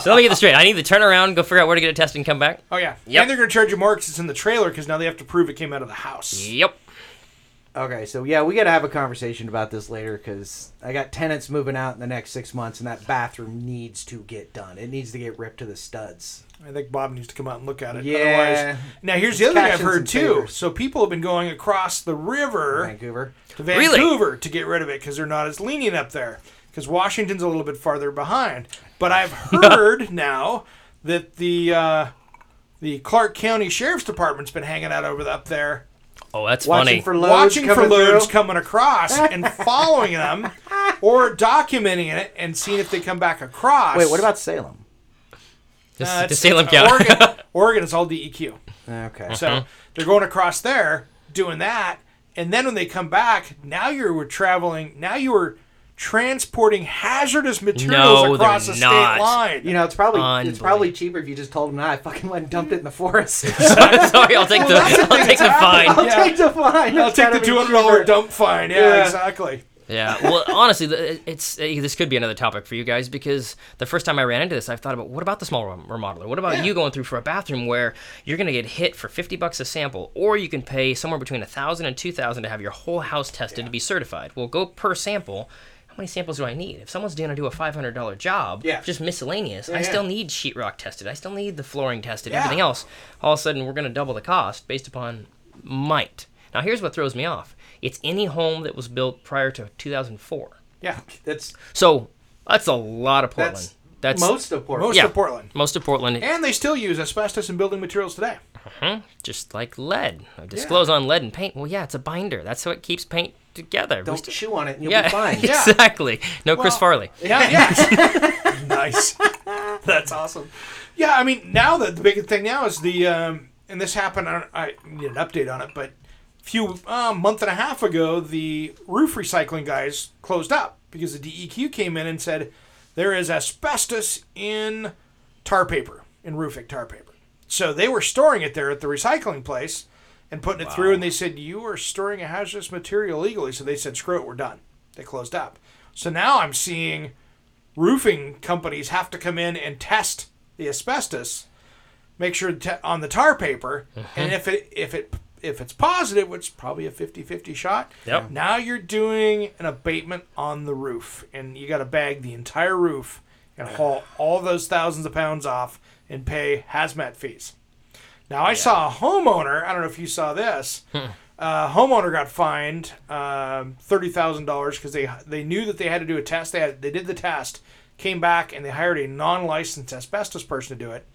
so let me get this straight. I need to turn around, go figure out where to get it tested, and come back. Oh yeah. Yep. And they're going to charge you more because it's in the trailer because now they have to prove it came out of the house. Yep. Okay, so yeah, we got to have a conversation about this later because I got tenants moving out in the next six months, and that bathroom needs to get done. It needs to get ripped to the studs. I think Bob needs to come out and look at it. Yeah. Otherwise, now here's the other thing I've heard too. favors. So people have been going across the river Vancouver. to Really? Vancouver to get rid of it because they're not as lenient up there. Because Washington's a little bit farther behind. But I've heard now that the uh, the Clark County Sheriff's Department's been hanging out over up there, Oh, that's Watching funny. for loads watching for loads coming across and following them, or documenting it and seeing if they come back across. Wait, what about Salem? Just Uh, to it's- Salem County. Oregon, Oregon is all DEQ. Okay. So they're going across there doing that, and then when they come back, now you're traveling. Now you are transporting hazardous materials No, across they're the not. state line. You know, it's probably it's probably cheaper if you just told them, "Nah, I fucking went and dumped it in the forest." Sorry, I'll take the I'll take the fine. I'll Yeah. take the fine. I'll It's take gotta the two hundred dollar dump fine. Yeah, Yeah. exactly. Yeah. Well, honestly, it's uh, this could be another topic for you guys because the first time I ran into this, I've thought about what about the small rem- remodeler? What about Yeah. you going through for a bathroom where you're going to get hit for 50 bucks a sample, or you can pay somewhere between a thousand and two thousand to have your whole house tested to be certified. Well, go per sample. How many samples do I need? If someone's going to do a $500 job, Yeah. just miscellaneous, I Yeah, still need sheetrock tested. I still need the flooring tested. Yeah. Everything else. All of a sudden, we're going to double the cost based upon might. Now, here's what throws me off. It's any home that was built prior to 2004. Yeah. That's So that's a lot of Portland. that's, That's, most of Portland. Most Yeah. of Portland. most of Portland, And they still use asbestos in building materials today. Uh-huh. just like lead. I disclose on lead and paint. Well, yeah, it's a binder. That's what keeps paint together. Don't st- chew on it and you'll yeah, be fine. Exactly. No Chris Farley. Yeah, yeah. nice. That's awesome. Yeah, I mean, now the, the big thing now is the, um, and this happened, I, I need an update on it, but few, uh, month and a half ago, the roof recycling guys closed up because the DEQ came in and said there is asbestos in tar paper, in roofing tar paper. So they were storing it there at the recycling place and putting it through, and they said, You are storing a hazardous material illegally. So they said, Screw it, we're done. They closed up. So now I'm seeing roofing companies have to come in and test the asbestos, make sure te- on the tar paper, and if it if it if it's positive, which is probably a 50-50 shot, Yep. now you're doing an abatement on the roof, and you got to bag the entire roof and haul all those thousands of pounds off and pay hazmat fees. Now I saw a homeowner. I don't know if you saw this. uh, homeowner got fined um, thirty thousand dollars because they they knew that they had to do a test. They had they did the test, came back and they hired a non-licensed asbestos person to do it.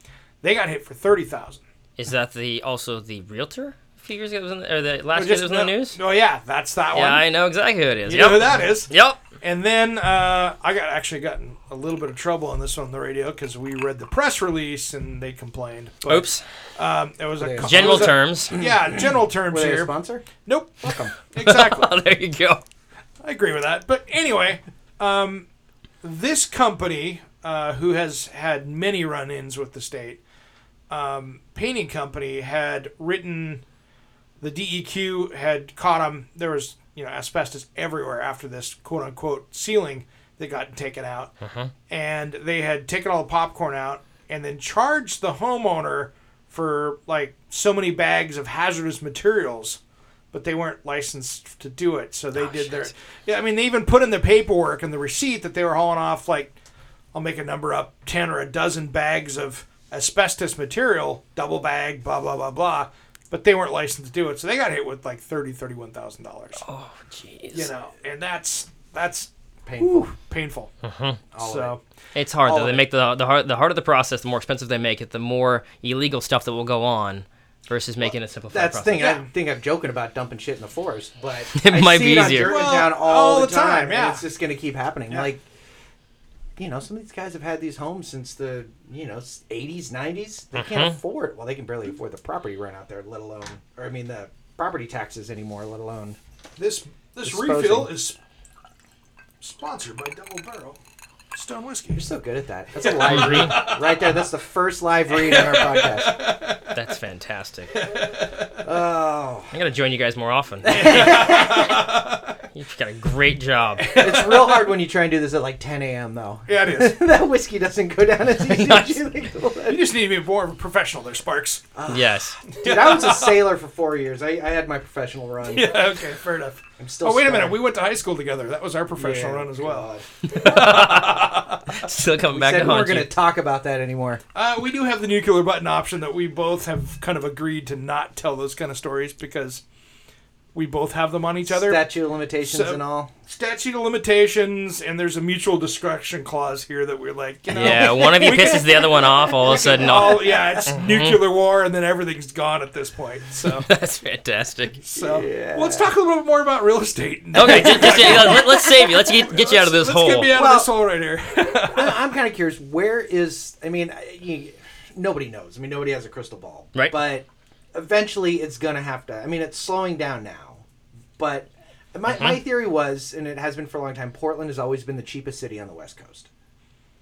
They got hit for thirty thousand. Is that the also the realtor? A few years ago, was in the, or the last year that was in the news. Oh yeah, that's that Yeah, one. Yeah, I know exactly who it is. you yep. know who that is. Yep. And then uh, I got actually gotten a little bit of trouble on this one on the radio because we read the press release and they complained. But, Oops. Um, it was a General was a- terms. Yeah, general terms Were they a here. sponsor? Nope. Welcome. exactly. Oh, there you go. I agree with that. But anyway, um, this company, uh, who has had many run ins with the state, um, painting company, had written the DEQ had caught them. There was you know asbestos everywhere after this quote unquote ceiling that got taken out, uh-huh. and they had taken all the popcorn out and then charged the homeowner for like so many bags of hazardous materials but they weren't licensed to do it. So they oh, did their. Yeah, I mean, they even put in the paperwork and the receipt that they were hauling off like, I'll make a number up, ten or a dozen bags of asbestos material, double bag, blah blah blah blah. But they weren't licensed to do it, so they got hit with like thirty, thirty-one thousand dollars. Oh, jeez. You know, and that's that's Painful. whew, painful. Uh-huh. All of So It's hard though. They it. make the the hard, the harder the process, the more expensive they make it. The more illegal stuff that will go on, versus making it simplified. That's the thing. Yeah. I think I'm joking about dumping shit in the forest, but It I might see be it easier. Germantown Well, all, all the the time, time, yeah. and it's just going to keep happening. Yeah. Like, you know, some of these guys have had these homes since the you know 80s, 90s. They can't mm-hmm. afford. Well, they can barely afford the property rent out there, let alone, or I mean, the property taxes anymore, let alone. this this Disposing. refill is sponsored by Double Barrel Stone Whiskey. You're so good at that. That's a live read right there. That's the first live read on our podcast. That's fantastic. Oh. I'm going to join you guys more often. You've got a great job. it's real hard when you try and do this at like 10 a.m. though. Yeah, it is. that whiskey doesn't go down as easy as you think it would. you just need to be more of a professional there, Sparks. Yes. Dude, I was a sailor for four years. I, I had my professional run. Yeah, okay, fair enough. I'm still. Oh, wait a minute. We went to high school together. That was our professional Yeah, run as well. Still coming back Said to we we're haunt going you. to talk about that anymore. Uh, we do have the nuclear button option that we both have kind of agreed to not tell those kind of stories because we both have them on each other. Statute of limitations So- and all. Statute of limitations, and there's a mutual destruction clause here that we're like, you know. Yeah, one of you we can- pisses the other one off. All of a sudden, all, oh, yeah, it's nuclear war, and then everything's gone at this point. So, that's fantastic. so Yeah. well, let's talk a little bit more about real estate. Okay, just, just, yeah, let, us save you. Let's get, get you out of this let's hole. get me out Well- of this hole right here. I'm, I'm kind of curious. Where is? I mean, you, nobody knows. I mean, nobody has a crystal ball. Right. But eventually, it's gonna have to. I mean, it's slowing down now. But my Mm-hmm. my theory was, and it has been for a long time. Portland has always been the cheapest city on the West Coast.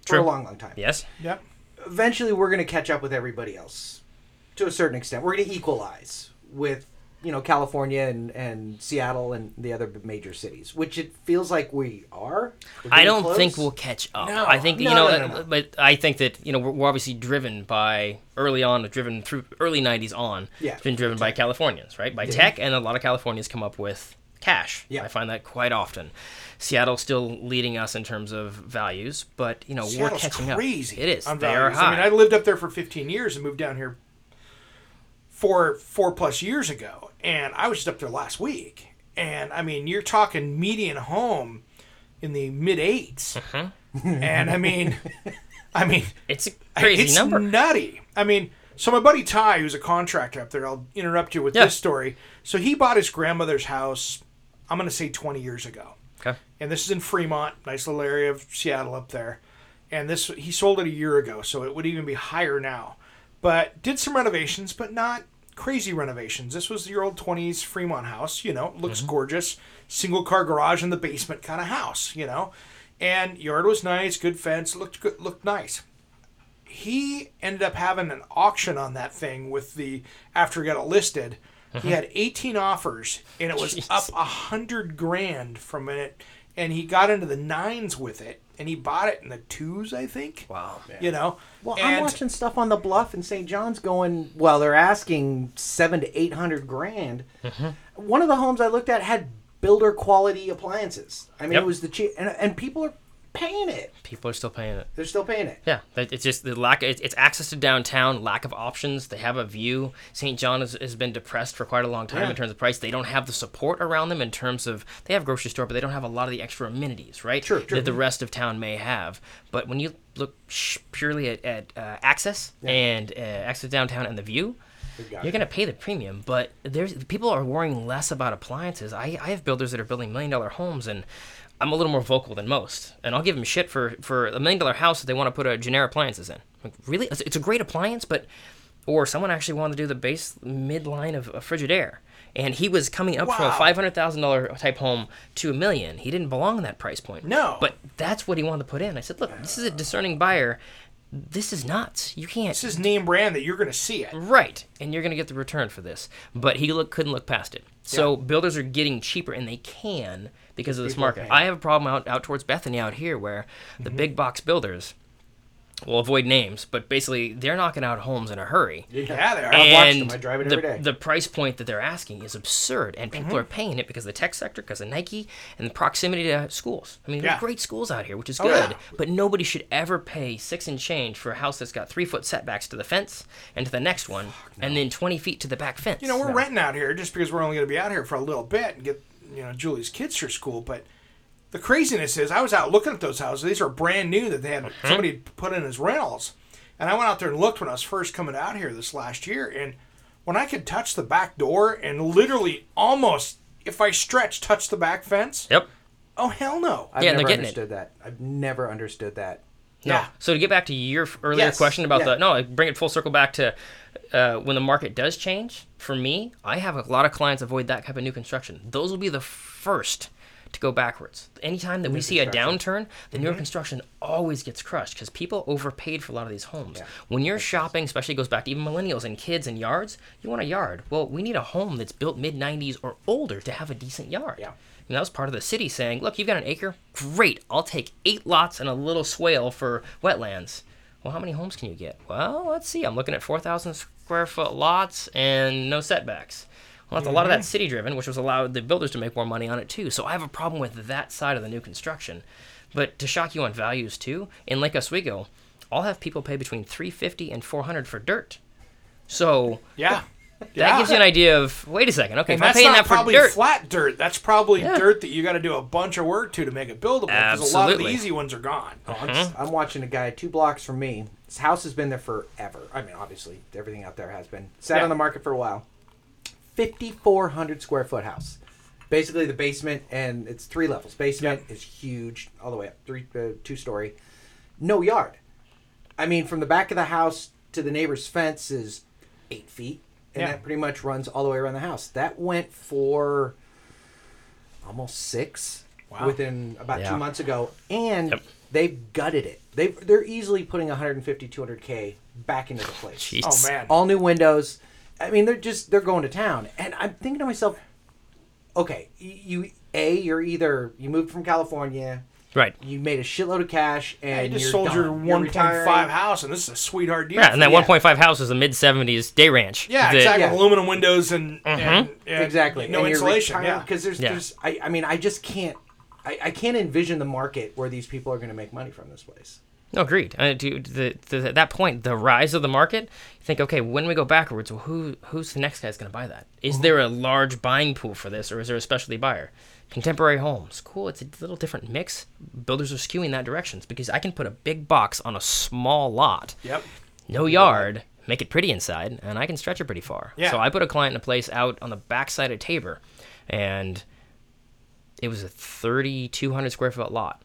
For a long, long time. Yes. yep. eventually we're going to catch up with everybody else to a certain extent. We're going to equalize with you know California and, and Seattle and the other major cities, which it feels like we are. I don't close. think we'll catch up. No. I think No, you know, no, no, uh, but I think that you know we're, we're obviously driven by early on, driven through early '90s on. Yeah, it's been driven by Californians, right? By tech, and a lot of Californians come up with cash. Yeah. I find that quite often. Seattle's still leading us in terms of values, but you know we're catching crazy. up. It is. on They are high. I mean, I lived up there for 15 years and moved down here four four plus years ago, and I was just up there last week. And I mean, you're talking median home in the mid 8s Mm-hmm. and I mean, I mean, it's a crazy it's number. nutty. I mean, so my buddy Ty, who's a contractor up there, I'll interrupt you with Yeah. this story. So he bought his grandmother's house. I'm going to say 20 years ago okay. and this is in Fremont, nice little area of Seattle up there. And this he sold it a year ago, so it would even be higher now. But did some renovations, but not crazy renovations. This was your old 20s Fremont house, you know, looks mm-hmm. gorgeous, single car garage in the basement kind of house, you know. And yard was nice, good fence, looked good, looked nice. He ended up having an auction on that thing with the after he got it listed. He mm-hmm. had 18 offers, and it was Jeez. up a hundred grand from it, and he got into the nines with it, and he bought it in the twos, I think. Wow. man. You know, Well, I'm watching stuff on the bluff in St. John's going. Well, they're asking seven to eight hundred grand. Mm-hmm. One of the homes I looked at had builder quality appliances. I mean, Yep. it was the cheap, and, and people are paying it. People are still paying it. They're still paying it. Yeah, it's just the lack. It's, it's access to downtown, lack of options. They have a view. St. John has, has been depressed for quite a long time Yeah. in terms of price. They don't have the support around them in terms of they have grocery store, but they don't have a lot of the extra amenities, right? Sure, sure. That the rest of town may have. But when you look purely at, at uh, access and uh, access downtown and the view. You're gonna pay the premium, but there's people are worrying less about appliances. I, I have builders that are building million dollar homes, and I'm a little more vocal than most, and I'll give them shit for for a million dollar house that they want to put a generic appliances in. Like, really, it's, it's a great appliance, but or someone actually wanted to do the base midline of a Frigidaire, and he was coming up from a five hundred thousand dollar type home to a million. He didn't belong in that price point. No. but that's what he wanted to put in. I said, look, this is a discerning buyer. This is nuts. You can't. this is name brand that you're going to see it. Right, and you're going to get the return for this. But he look, couldn't look past it. So builders are getting cheaper, and they can because of this people market. paying. I have a problem out, out towards Bethany out here where the Mm-hmm. big box builders will avoid names, but basically they're knocking out homes in a hurry. Yeah, they are. I've watched them. I drive it the, every day. the price point that they're asking is absurd, and people Mm-hmm. are paying it because of the tech sector, because of Nike, and the proximity to schools. I mean, Yeah. there's great schools out here, which is Oh, good, yeah. but nobody should ever pay six and change for a house that's got three foot setbacks to the fence and to the next one, and then 20 feet to the back fence. You know, we're renting out here just because we're only going to be out here for a little bit and get, you know, Julie's kids through school. But the craziness is, I was out looking at those houses. These are brand new that they had Mm-hmm. somebody put in as rentals. And I went out there and looked when I was first coming out here this last year. And when I could touch the back door and literally almost, if I stretch, touch the back fence, Yep. oh, hell no. I've Yeah, they're never getting it. understood that. I've never understood that. No. Yeah. So to get back to your earlier Yes, question about yeah. the no, I bring it full circle back to uh, when the market does change. For me, I have a lot of clients avoid that type of new construction. Those will be the first to go backwards. Anytime that we see a downturn, the Mm-hmm. newer construction always gets crushed because people overpaid for a lot of these homes. When you're shopping, especially goes back to even millennials and kids and yards, you want a yard. Well, we need a home that's built mid 90s or older to have a decent yard. Yeah. And that was part of the city saying, look, you've got an acre? Great. I'll take eight lots and a little swale for wetlands. Well, how many homes can you get? Well, let's see. I'm looking at 4,000 square foot lots and no setbacks. Well, that's a lot of that city driven, which was allowed the builders to make more money on it too. So I have a problem with that side of the new construction. But to shock you on values too, in Lake Oswego, I'll have people pay between 350 and 400 for dirt. So Yeah. That gives you an idea of wait a second, okay, And if I'm paying not that for probably dirt, flat dirt. That's probably Yeah. dirt that you got to do a bunch of work to to make it buildable. Because a lot of the easy ones are gone. I'm, I'm watching a guy two blocks from me. His house has been there forever. I mean, obviously, everything out there has been. Sat Yeah. on the market for a while. 5,400 square foot house. Basically, the basement, and it's three levels. Basement is huge, all the way up, three, uh, two story. No yard. I mean, from the back of the house to the neighbor's fence is eight feet, and Yeah. that pretty much runs all the way around the house. That went for almost six Wow. within about Yeah. two months ago, and Yep. they've gutted it. They they're easily putting 150, 200 k back into the place. Jeez. Oh, oh man. All new windows. I mean, they're just they're going to town, and I'm thinking to myself, okay, you a you're either you moved from California, Right. you made a shitload of cash, you and just you're sold your done. You're 1.5 house, and this is a sweetheart deal. Yeah, and that Yeah. 1.5 house was a mid 70s day ranch. Yeah, that- exactly. Yeah. Aluminum windows and, and, and exactly no and insulation. Yeah, because there's Yeah. there's I, I mean I just can't I, I can't envision the market where these people are going to make money from this place. No, agreed. Uh, to, the, to that point, the rise of the market, you think, okay, when we go backwards, well, who who's the next guy's going to buy that? Is there a large buying pool for this, or is there a specialty buyer? Contemporary homes, cool. It's a little different mix. Builders are skewing that direction because I can put a big box on a small lot, Yep. no yard, make it pretty inside, and I can stretch it pretty far. Yeah. So I put a client in a place out on the backside of Tabor, and it was a 3,200 square foot lot.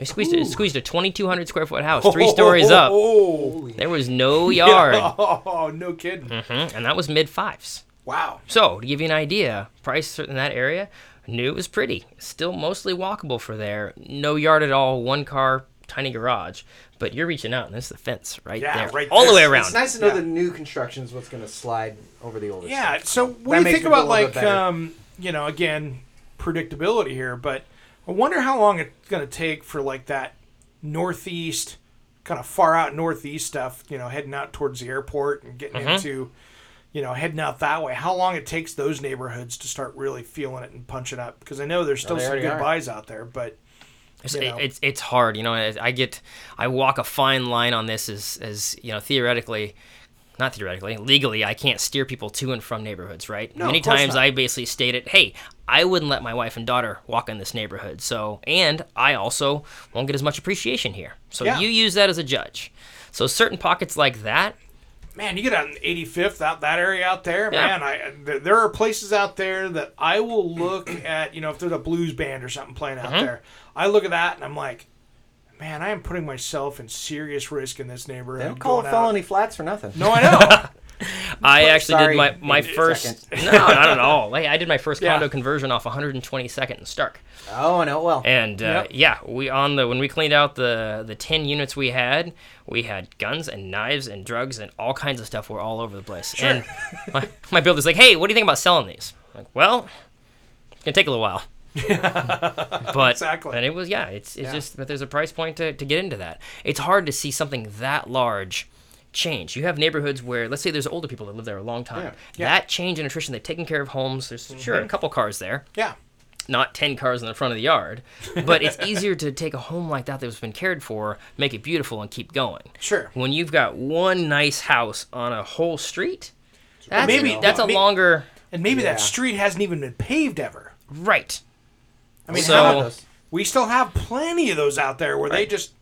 I squeezed it, squeezed a 2,200 square foot house, three stories up. Oh, There was no yard, oh, no kidding. Mhm, and that was mid fives. Wow. So to give you an idea, price in that area, knew it was pretty. Still mostly walkable for there. No yard at all. One car, tiny garage. But you're reaching out, and this is the fence right Yeah, there, right all the way around. It's nice to know Yeah. the new construction is what's going to slide over the older. Yeah. stuff. So That what do you think about like um, you know, again, predictability here, but I wonder how long it's going to take for like that northeast kind of far out northeast stuff, you know, heading out towards the airport and getting Mm-hmm. into you know, heading out that way. How long it takes those neighborhoods to start really feeling it and punching up? Because I know there's still they some good are. buys out there, but It's, you know. it's it's hard, you know. I I get I walk a fine line on this as as you know theoretically, not theoretically, legally I can't steer people to and from neighborhoods, right? No, Many times not. I basically stated, hey, I wouldn't let my wife and daughter walk in this neighborhood, so and I also won't get as much appreciation here. So Yeah. you use that as a judge. So certain pockets like that, man, you get out in 85th out that area out there, Yeah. man. I there are places out there that I will look at. You know, if there's a blues band or something playing out Mm-hmm. there, I look at that and I'm like, man, I am putting myself in serious risk in this neighborhood. They don't call it going out." felony flats for nothing. No, I know. I actually sorry, did my my first no, not at all. Like, I did my first Yeah. condo conversion off 122nd and Stark. Oh, I know well. And uh, Yep. yeah, we on the when we cleaned out the the ten units we had, we had guns and knives and drugs and all kinds of stuff were all over the place. And my, my builder's like, "Hey, what do you think about selling these?" I'm like, well, it's gonna take a little while. but Exactly. and it was yeah, it's it's Yeah. just but there's a price point to, to get into that. It's hard to see something that large change. You have neighborhoods where let's say there's older people that live there a long time. Yeah. Yeah. That change in attrition, they've taken care of homes. There's mm-hmm. sure a couple cars there yeah. not 10 cars in the front of the yard. But it's easier to take a home like that that's been cared for, make it beautiful, and keep going. Sure. When you've got one nice house on a whole street, that's, maybe- that's a may- longer. And maybe Yeah. that street hasn't even been paved ever. Right. I mean, So- how How about about those? we still have plenty of those out there where they just,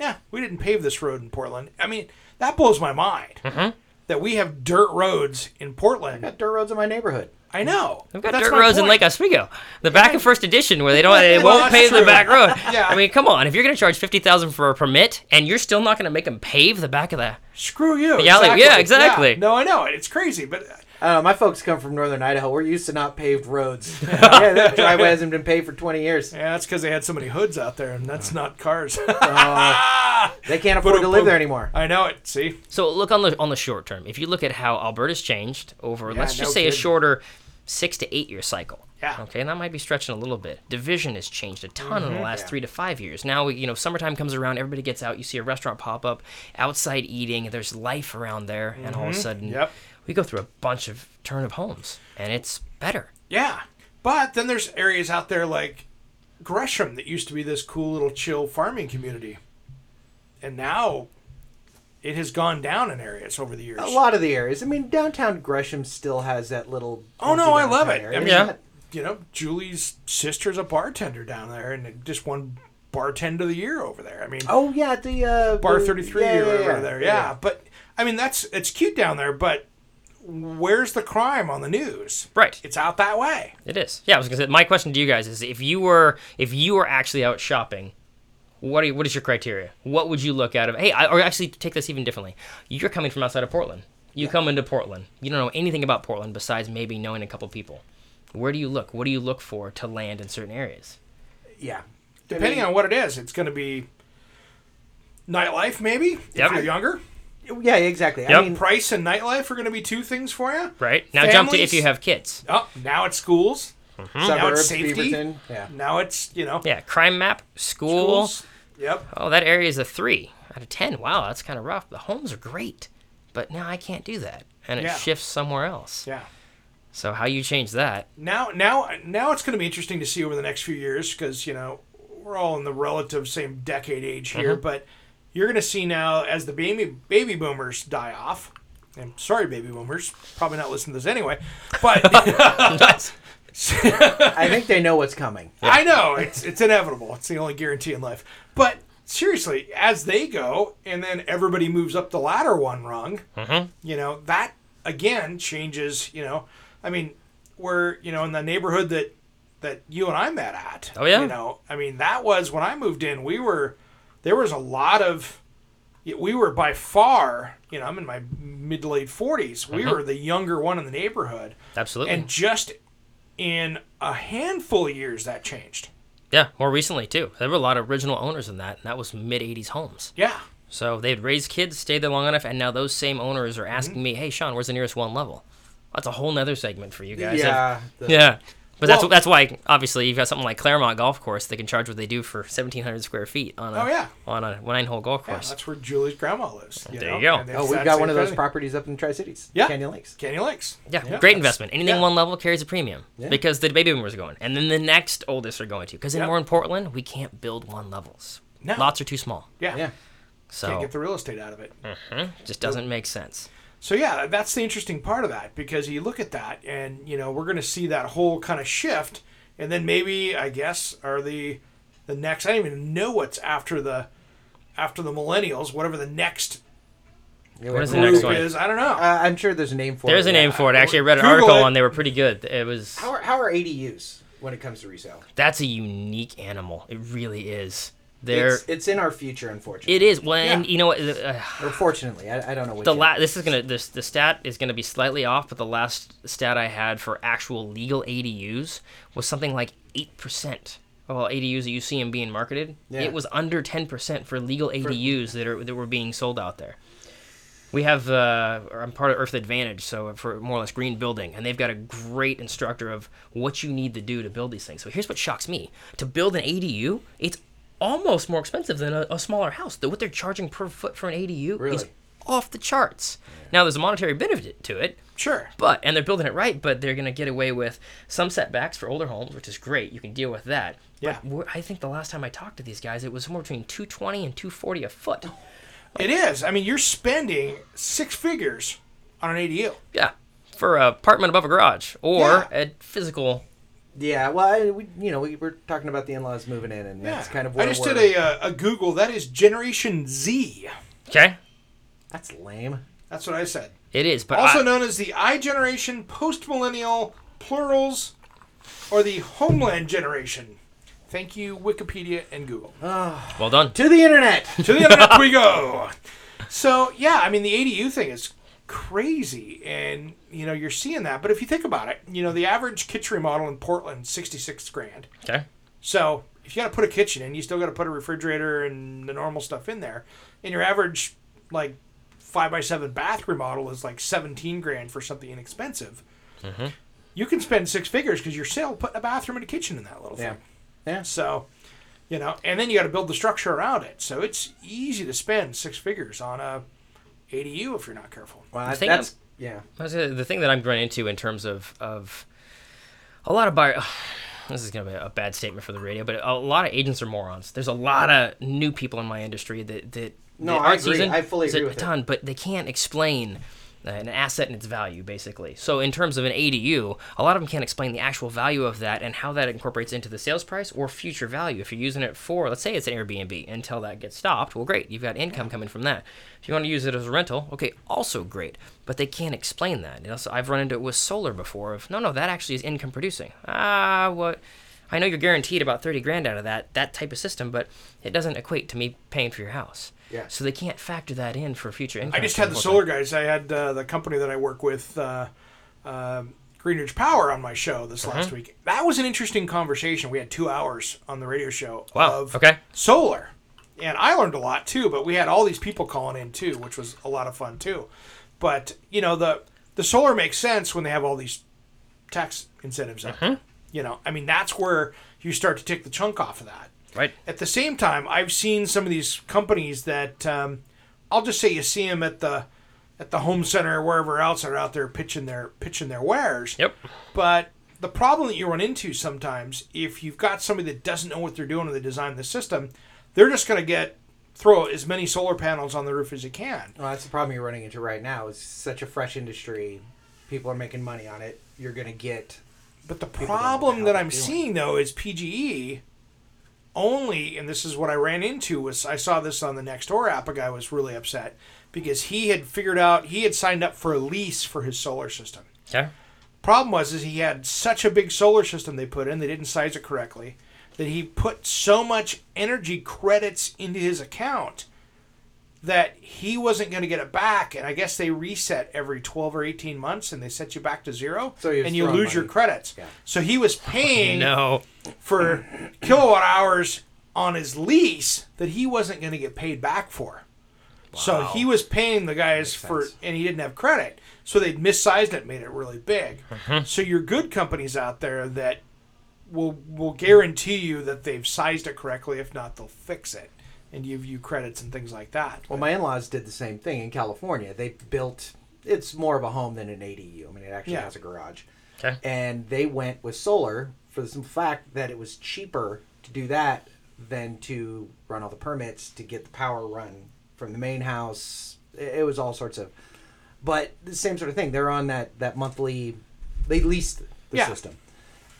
yeah, we didn't pave this road in Portland. I mean, that blows my mind Mm-hmm. that we have dirt roads in Portland. I got dirt roads in my neighborhood. I know. We've got dirt my roads in. Lake Oswego. The back of First Addition, where they don't, they Well, won't that's pave the back road. Yeah. I mean, come on. If you're going to charge fifty thousand for a permit, and you're still not going to make them pave the back of the, Screw you. The alley- yeah, exactly. No, I know it. It's crazy, but I don't know. My folks come from northern Idaho. We're used to not paved roads. yeah, that driveway hasn't been paved for 20 years. yeah, that's because they had so many hoods out there, and that's not cars. Uh, they can't afford to live there anymore. I know it. See, So look on the on the short term. If you look at how Alberta's changed over, Yeah, let's just no say a shorter six to eight year cycle. Yeah. Okay, and that might be stretching a little bit. Division has changed a ton in the mm-hmm. last Yeah. three to five years. Now, you know, summertime comes around, everybody gets out. You see a restaurant pop up, outside eating. There's life around there, and all of a mm-hmm. sudden, Yep. We go through a bunch of turn of homes, and it's better. yeah. But then there's areas out there like Gresham that used to be this cool little chill farming community, and now it has gone down in areas over the years. A lot of the areas. I mean, downtown Gresham still has that little. Oh, no, I love it. area. I mean, Yeah. you know, Julie's sister's a bartender down there, and just won bartender of the year over there. I mean, Oh yeah, the uh, bar the- 33 yeah, or yeah, over yeah, there. Yeah. But I mean, that's it's cute down there, but where's the crime on the news? Right. It's out that way. It is. Yeah, I was gonna say. My question to you guys is: if you were if you were actually out shopping, what are you, what is your criteria? What would you look at? Of hey, I, or actually take this even differently. You're coming from outside of Portland. You come into Portland. You don't know anything about Portland besides maybe knowing a couple people. Where do you look? What do you look for to land in certain areas? Yeah. Depending on what it is, it's going to be nightlife, maybe if Yep. you're younger. Yeah, exactly. I mean, Price and nightlife are going to be two things for you. Right now, jump to if you have kids. Oh, now it's schools. Mm-hmm. Now suburbs, it's safety. Beaverton. Yeah. Now it's you know Yeah, crime map, school. schools. Yep. Oh, that area is a three out of ten. Wow, that's kind of rough. The homes are great, but now I can't do that, and it Yeah. shifts somewhere else. Yeah. So how you change that? Now, now, now it's going to be interesting to see over the next few years because you know we're all in the relative same decade age here, mm-hmm. but you're going to see now as the baby baby boomers die off. And sorry, baby boomers, probably not listening to this anyway, but I think they know what's coming. I know it's it's inevitable. It's the only guarantee in life. But seriously, as they go, and then everybody moves up the ladder one rung, mm-hmm. you know that again changes. You know, I mean, we're you know in the neighborhood that that you and I met at. Oh, yeah? You know, I mean that was when I moved in. We were there was a lot of. We were by far, you know, I'm in my mid to late 40s. We were the younger one in the neighborhood. Absolutely. And just in a handful of years, that changed. yeah, more recently too. There were a lot of original owners in that, and that was mid '80s homes. Yeah. So they'd raised kids, stayed there long enough, and now those same owners are Mm-hmm. asking me, "Hey, Sean, where's the nearest one level?" That's a whole nother segment for you guys. Yeah. the- Yeah. But that's Well- that's why obviously you've got something like Claremont Golf Course. They can charge what they do for seventeen hundred square feet on a Oh, yeah. on a nine hole golf course. Yeah, course. that's where Julie's grandma lives. There know? you go. And Oh, we've got one of those thing. properties up in Tri Cities. Yeah. Canyon Lakes. Canyon Lakes. Yeah, Yeah, great that's- investment. Anything yeah. one level carries a premium Yeah. because the baby boomers are going, and then the next oldest are going to. Because Yep. anymore in Portland, we can't build one levels. No. Lots are too small, Yeah. Yeah. so Can't get the real estate out of it. it just doesn't make sense. So yeah, that's the interesting part of that because you look at that and you know we're going to see that whole kind of shift, and then maybe I guess are the the next. I don't even know what's after the after the millennials, whatever the next What is the group next one? is. I don't know. Uh, I'm sure there's a name for There's it. There's a name yeah. for it. Actually, I read an Google article it. and they were pretty good. It was How are, how are ADUs when it comes to resale? that's a unique animal. It really is. There, It's, it's in our future, unfortunately. it is. Well, and you know what? Uh, or fortunately, I, I don't know which. the la- this is gonna this the stat is gonna be slightly off, but the last stat I had for actual legal ADUs was something like eight percent. of all ADUs that you see them being marketed, Yeah. it was under ten percent for legal ADUs that are that were being sold out there. We have uh, I'm part of Earth Advantage, so for more or less green building, and they've got a great instructor of what you need to do to build these things. So here's what shocks me: to build an ADU, it's almost more expensive than a, a smaller house. The, what they're charging per foot for an ADU is off the charts. Now there's a monetary benefit to it, Sure. but and they're building it right, but they're gonna get away with some setbacks for older homes, which is great. You can deal with that. Yeah. But I think the last time I talked to these guys, it was somewhere between 220 and 240 a foot. It is. I mean, you're spending six figures on an ADU. Yeah, for a apartment above a garage or Yeah. a physical. Yeah, well, I, we, you know, we were talking about the in-laws moving in, and that's kind of I just we're, did a, uh, a Google. That is Generation Z. Okay, That's lame. That's what I said. it is, but Also I- known as the I generation, post millennial, plurals, or the homeland generation. Thank you, Wikipedia and Google. well done. To the internet. to the internet we go. So yeah, I mean the ADU thing is crazy, and you know you're seeing that. But if you think about it, you know the average kitchen remodel in Portland, sixty six grand. Okay, So if you got to put a kitchen in, you still got to put a refrigerator and the normal stuff in there. And your average like five by seven bath remodel is like seventeen grand for something inexpensive. Mm-hmm. You can spend six figures because you're still putting a bathroom and a kitchen in that little Yeah. thing. Yeah. So, you know, and then you got to build the structure around it. So it's easy to spend six figures on a ADU if you're not careful. Well, The thing that's yeah. I was gonna- the thing that I'm running into in terms of of a lot of buyer. This is gonna be a bad statement for the radio, but a lot of agents are morons. There's a lot of new people in my industry that that No, that I aren't agree. seasoned. I fully There's agree a with it. ton, but they can't explain an asset and its value, basically. So in terms of an ADU, a lot of them can't explain the actual value of that and how that incorporates into the sales price or future value. If you're using it for, let's say it's an Airbnb, until that gets stopped, well, great, you've got income coming from that. If you want to use it as a rental, okay, also great. But they can't explain that. You know, so I've run into it with solar before. Of no, no, that actually is income producing. Ah, what? I know you're guaranteed about thirty grand out of that that type of system, but it doesn't equate to me paying for your house. Yeah. So they can't factor that in for future income. I just had the unfortunately. solar guys. I had uh, the company that I work with, uh, uh, Greenridge Power, on my show this last Uh-huh. week. That was an interesting conversation. We had two hours on the radio show Wow, of okay. solar and I learned a lot too. But we had all these people calling in too, which was a lot of fun too. But you know the the solar makes sense when they have all these tax incentives. Up. You know, I mean that's where you start to take the chunk off of that. Right. At the same time, I've seen some of these companies that um, I'll just say you see them at the at the home center or wherever else that are out there pitching their pitching their wares. Yep. But the problem that you run into sometimes, if you've got somebody that doesn't know what they're doing when they design the system, they're just going to get throw as many solar panels on the roof as you can. Well, that's the problem you're running into right now. It's such a fresh industry. People are making money on it. You're going to get. But the problem how that I'm doing. seeing though is PGE only, and this is what I ran into was I saw this on the Nextdoor app. A guy was really upset because he had figured out he had signed up for a lease for his solar system. Okay. Problem was is he had such a big solar system they put in, they didn't size it correctly, that he put so much energy credits into his account that he wasn't going to get it back. And I guess they reset every 12 or 18 months and they set you back to zero So and you throwing lose your credits. Yeah. So he was paying No. for kilowatt hours on his lease that he wasn't going to get paid back for. So he was paying the guys for, sense. and he didn't have credit. So they'd missized it, made it really big. Mm-hmm. So your good companies out there that will will guarantee you that they've sized it correctly. If not, they'll fix it and give you credits and things like that. Well, my in-laws did the same thing in California. They built. It's more of a home than an ADU. I mean, it actually Yeah. has a garage. Okay. And they went with solar for the simple fact that it was cheaper to do that than to run all the permits to get the power run from the main house. It it was all sorts of. But the same sort of thing. They're on that that monthly. They leased the Yeah. system,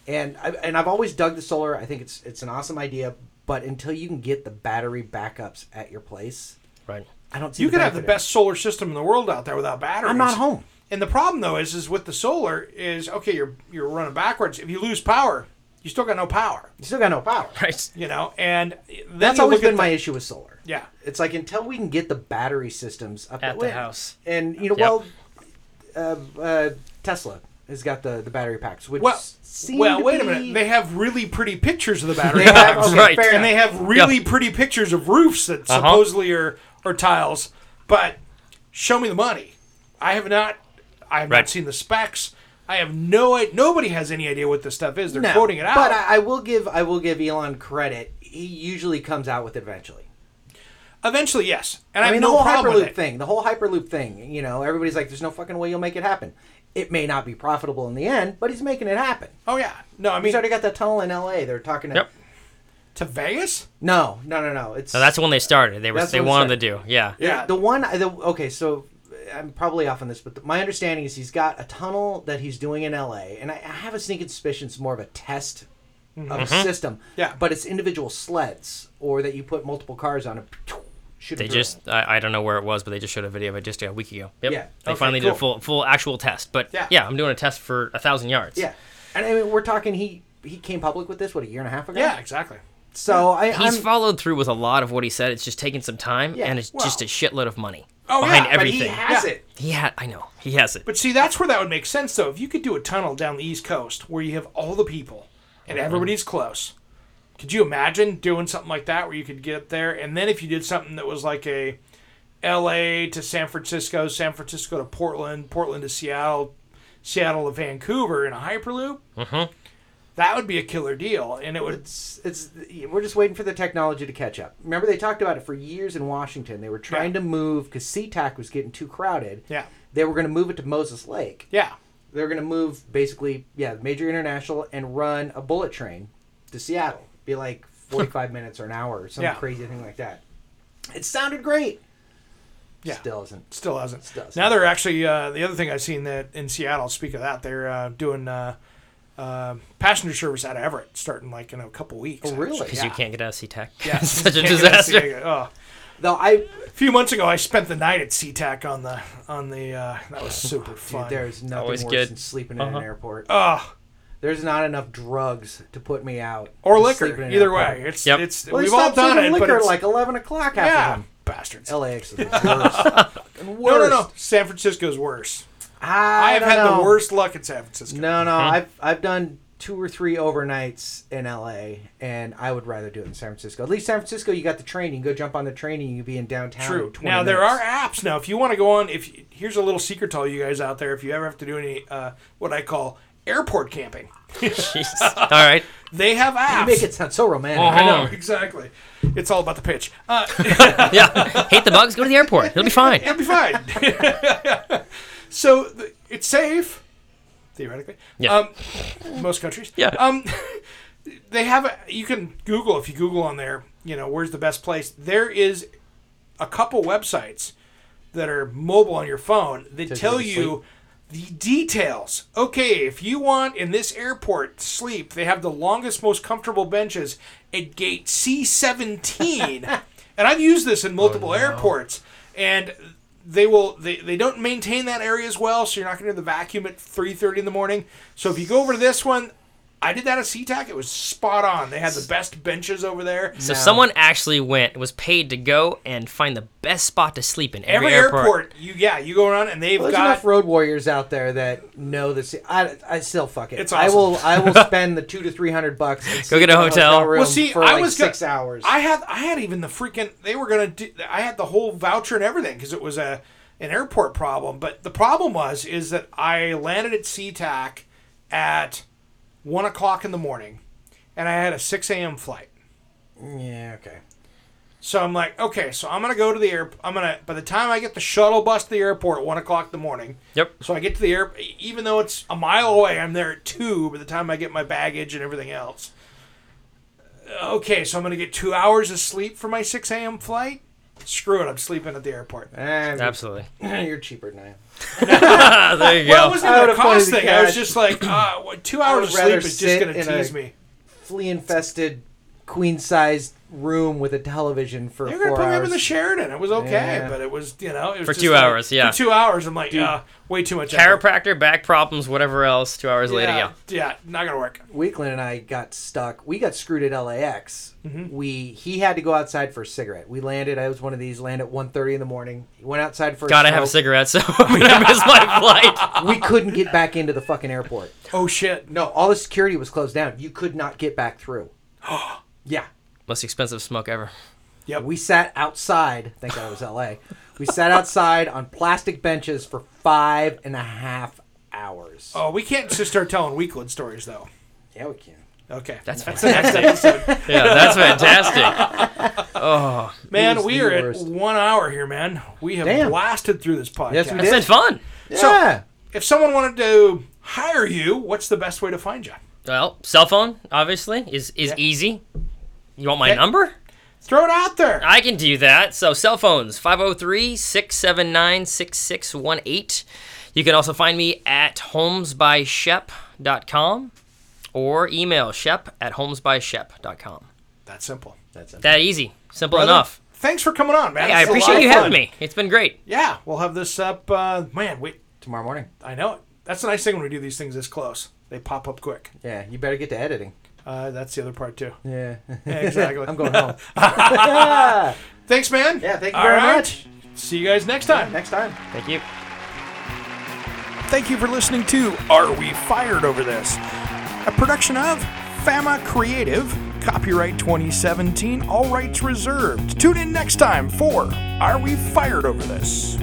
and I, and I've always dug the solar. I think it's it's an awesome idea. But until you can get the battery backups at your place, Right. I don't see. you the could have the benefit in best solar system in the world out there without batteries. I'm not home. And the problem though is, is with the solar is okay. You're you're running backwards. If you lose power, you still got no power. You still got no power. Right. You know, and then That's you always look at been my the- issue with solar. Yeah. It's like until we can get the battery systems up At the house. and you know, Yep. well, uh, uh, Tesla has got the the battery packs, which Well, seem well, to wait a minute. They have really pretty pictures of the battery They have- packs. okay, Right. fair and they have really pretty pictures of roofs that Uh-huh. supposedly are, are tiles. But show me the money. I have not. I have Right. not seen the specs. I have no. Nobody has any idea what this stuff is. They're No, quoting it out. But I, I will give I will give Elon credit. He usually comes out with it eventually. Eventually, yes. And I, I have mean, no the whole problem hyperloop thing, the whole hyperloop thing. You know, everybody's like, "There's no fucking way you'll make it happen." It may not be profitable in the end, but he's making it happen. Oh yeah. No, I mean He's already got that tunnel in L.A. They're talking. To, Yep. to Vegas. No, no, no, no. It's So that's when they started. They were they when it wanted to do. Yeah. Yeah. The one, the, okay, so I'm probably off on this, but my understanding is he's got a tunnel that he's doing in LA, and I, I have a sneaking suspicion it's more of a test of a system. Mm-hmm. Yeah. But it's individual sleds, or that you put multiple cars on it. Shoot They just I, I don't know where it was, but they just showed a video of it just a week ago. Yep. Yeah. They Okay, finally did a full full actual test. But Yeah. yeah. I'm doing a test for a thousand yards. Yeah. And I mean, we're talking, he he came public with this, what, a year and a half ago? Yeah, exactly. So I, He's I'm, followed through with a lot of what he said. It's just taking some time, Yeah, and it's just a shitload of money Oh, behind yeah, but but everything. he has Yeah. it. He had, I know, he has it. But see, that's where that would make sense, though. If you could do a tunnel down the East Coast where you have all the people and mm-hmm. everybody's close, could you imagine doing something like that where you could get there? And then if you did something that was like a L.A. to San Francisco, San Francisco to Portland, Portland to Seattle, Seattle to Vancouver in a Hyperloop, mm-hmm. that would be a killer deal. And it would, It's, it's we're just waiting for the technology to catch up. Remember, they talked about it for years in Washington. They were trying Yeah. to move because SeaTac was getting too crowded. yeah, They were going to move it to Moses Lake. yeah, they were going to move basically, yeah, major international and run a bullet train to Seattle. Be like 45 minutes or an hour or some Yeah. crazy thing like that. It sounded great. Yeah. Still isn't. Still hasn't. Still hasn't. Now they're actually uh, the other thing I've seen that in Seattle. Speak of that, they're uh, doing uh, uh, passenger service out of Everett starting like in a couple weeks. Oh, really? actually. Because you can't get out of SeaTac. Yeah, it's such a can't get out disaster. Oh. No, I, A few months ago, I spent the night at SeaTac on the on the. Uh, that was super fun. dude, there's nothing Always worse good. than sleeping in Uh-huh. an airport. oh, There's not enough drugs to put me out. or liquor. sleeping in an Either airport. way, it's Yep. it's Well, we've all stopped done serving it, but liquor it's like 11 o'clock half yeah, of them. bastards. LAX is the worst. Fucking No, no, no. worst. Don't San Francisco's worse. I, I have had know. the worst luck in San Francisco. No, no. I've I've done two or three overnights in LA, and I would rather do it in San Francisco. At least San Francisco, you got the train. You can go jump on the train, and you can be in downtown. True. in 20 Now there are apps. Now, if you want to go on, if here's a little secret to all you guys out there, if you ever have to do any uh, what I call airport camping, Jeez. All right. they have apps. You make it sound so romantic. I know Uh-huh. exactly. It's all about the pitch. Uh, Yeah. Hate the bugs? Go to the airport. It'll be fine. it'll be fine. so th- it's safe, theoretically. Yeah. Um, most countries. Yeah. Um, they have a, you can Google if you Google on there. You know where's the best place. There is a couple websites that are mobile on your phone that Tells you tell where to you the details. Okay, if you want in this airport sleep, they have the longest, most comfortable benches at gate C17. and I've used this in oh, multiple airports. And they will they, they don't maintain that area as well, so you're not going to hear the vacuum at 3:30 in the morning. So if you go over to this one, I did that at SeaTac. It was spot on. They had the best benches over there. So someone actually went, was paid to go and find the best spot to sleep in every, Every airport, you yeah, you go around and they've Well, there's got enough road warriors out there that know this. I, I still fuck it. It's I will. I will spend the two to three hundred bucks. Go get a in hotel. room Well, see, for I like was go- six hours. I had I had even the freaking they were gonna do. I had the whole voucher and everything because it was a an airport problem. But the problem was is that I landed at SeaTac at one o'clock in the morning, and I had a six a.m. flight. yeah. Okay. So I'm like, okay, so I'm gonna go to the air. I'm gonna by the time I get the shuttle bus to the airport one o'clock in the morning. Yep. So I get to the air, even though it's a mile away, I'm there at two by the time I get my baggage and everything else. Okay, so I'm gonna get two hours of sleep for my 6 a.m. flight. Screw it, I'm sleeping at the airport. And Absolutely. You're cheaper than I am. There you Well, it go. wasn't I even a would've played cost the thing. I was cash. just like, uh, what- two hours of would rather sleep is just sit gonna in tease a- me. Flea infested, queen sized room with a television for They were four gonna put me up in the Sheraton. It was okay, Yeah. but it was you know it was For just two like- hours, yeah. For two hours, I'm like, uh, way too much. effort. Chiropractor, back problems, whatever else. Two hours later, Yeah, yeah. yeah, not gonna work. Weekland and I got stuck. We got screwed at LAX. Mm-hmm. We he had to go outside for a cigarette. We landed. I was one of these. Land at 1.30 in the morning. He went outside for. Gotta a have a cigarette, so I'm gonna miss my flight. We couldn't get back into the fucking airport. Oh shit! No, all the security was closed down. You could not get back through. yeah. Most expensive smoke ever. Yep. We sat outside. Thank God it was LA. We sat outside on plastic benches for five and a half hours. Oh, we can't just start telling Weekland stories though. Yeah, we can. Okay, That's the next episode. Yeah, that's fantastic. Oh, Man, we the are worst. at one hour here, man. We have Damn. blasted through this podcast. Yes, we that's did. been fun. Yeah. If someone wanted to hire you, what's the best way to find you? Well, cell phone obviously is is Yeah. easy. You want my Okay. number? Throw it out there. I can do that. So cell phones 503-679-6618. You can also find me at homesbyshep.com or email shep at homesbyshep.com. That's simple. That's it. That easy. Simple Brother, enough. Thanks for coming on, man. Hey, I This is a lot appreciate you having me. It's been great. Yeah, we'll have this up. Uh, man, wait, Tomorrow morning. I know it. That's the nice thing when we do these things this close. They pop up quick. Yeah, you better get to editing. Uh, that's the other part too. Yeah. Yeah, exactly. I'm going home. Thanks, man. Yeah, thank you All very right. much. See you guys next time. Next time. Thank you. Thank you for listening to Are We Fired Over This? A production of Fama Creative, copyright 2017, all rights reserved. Tune in next time for Are We Fired Over This?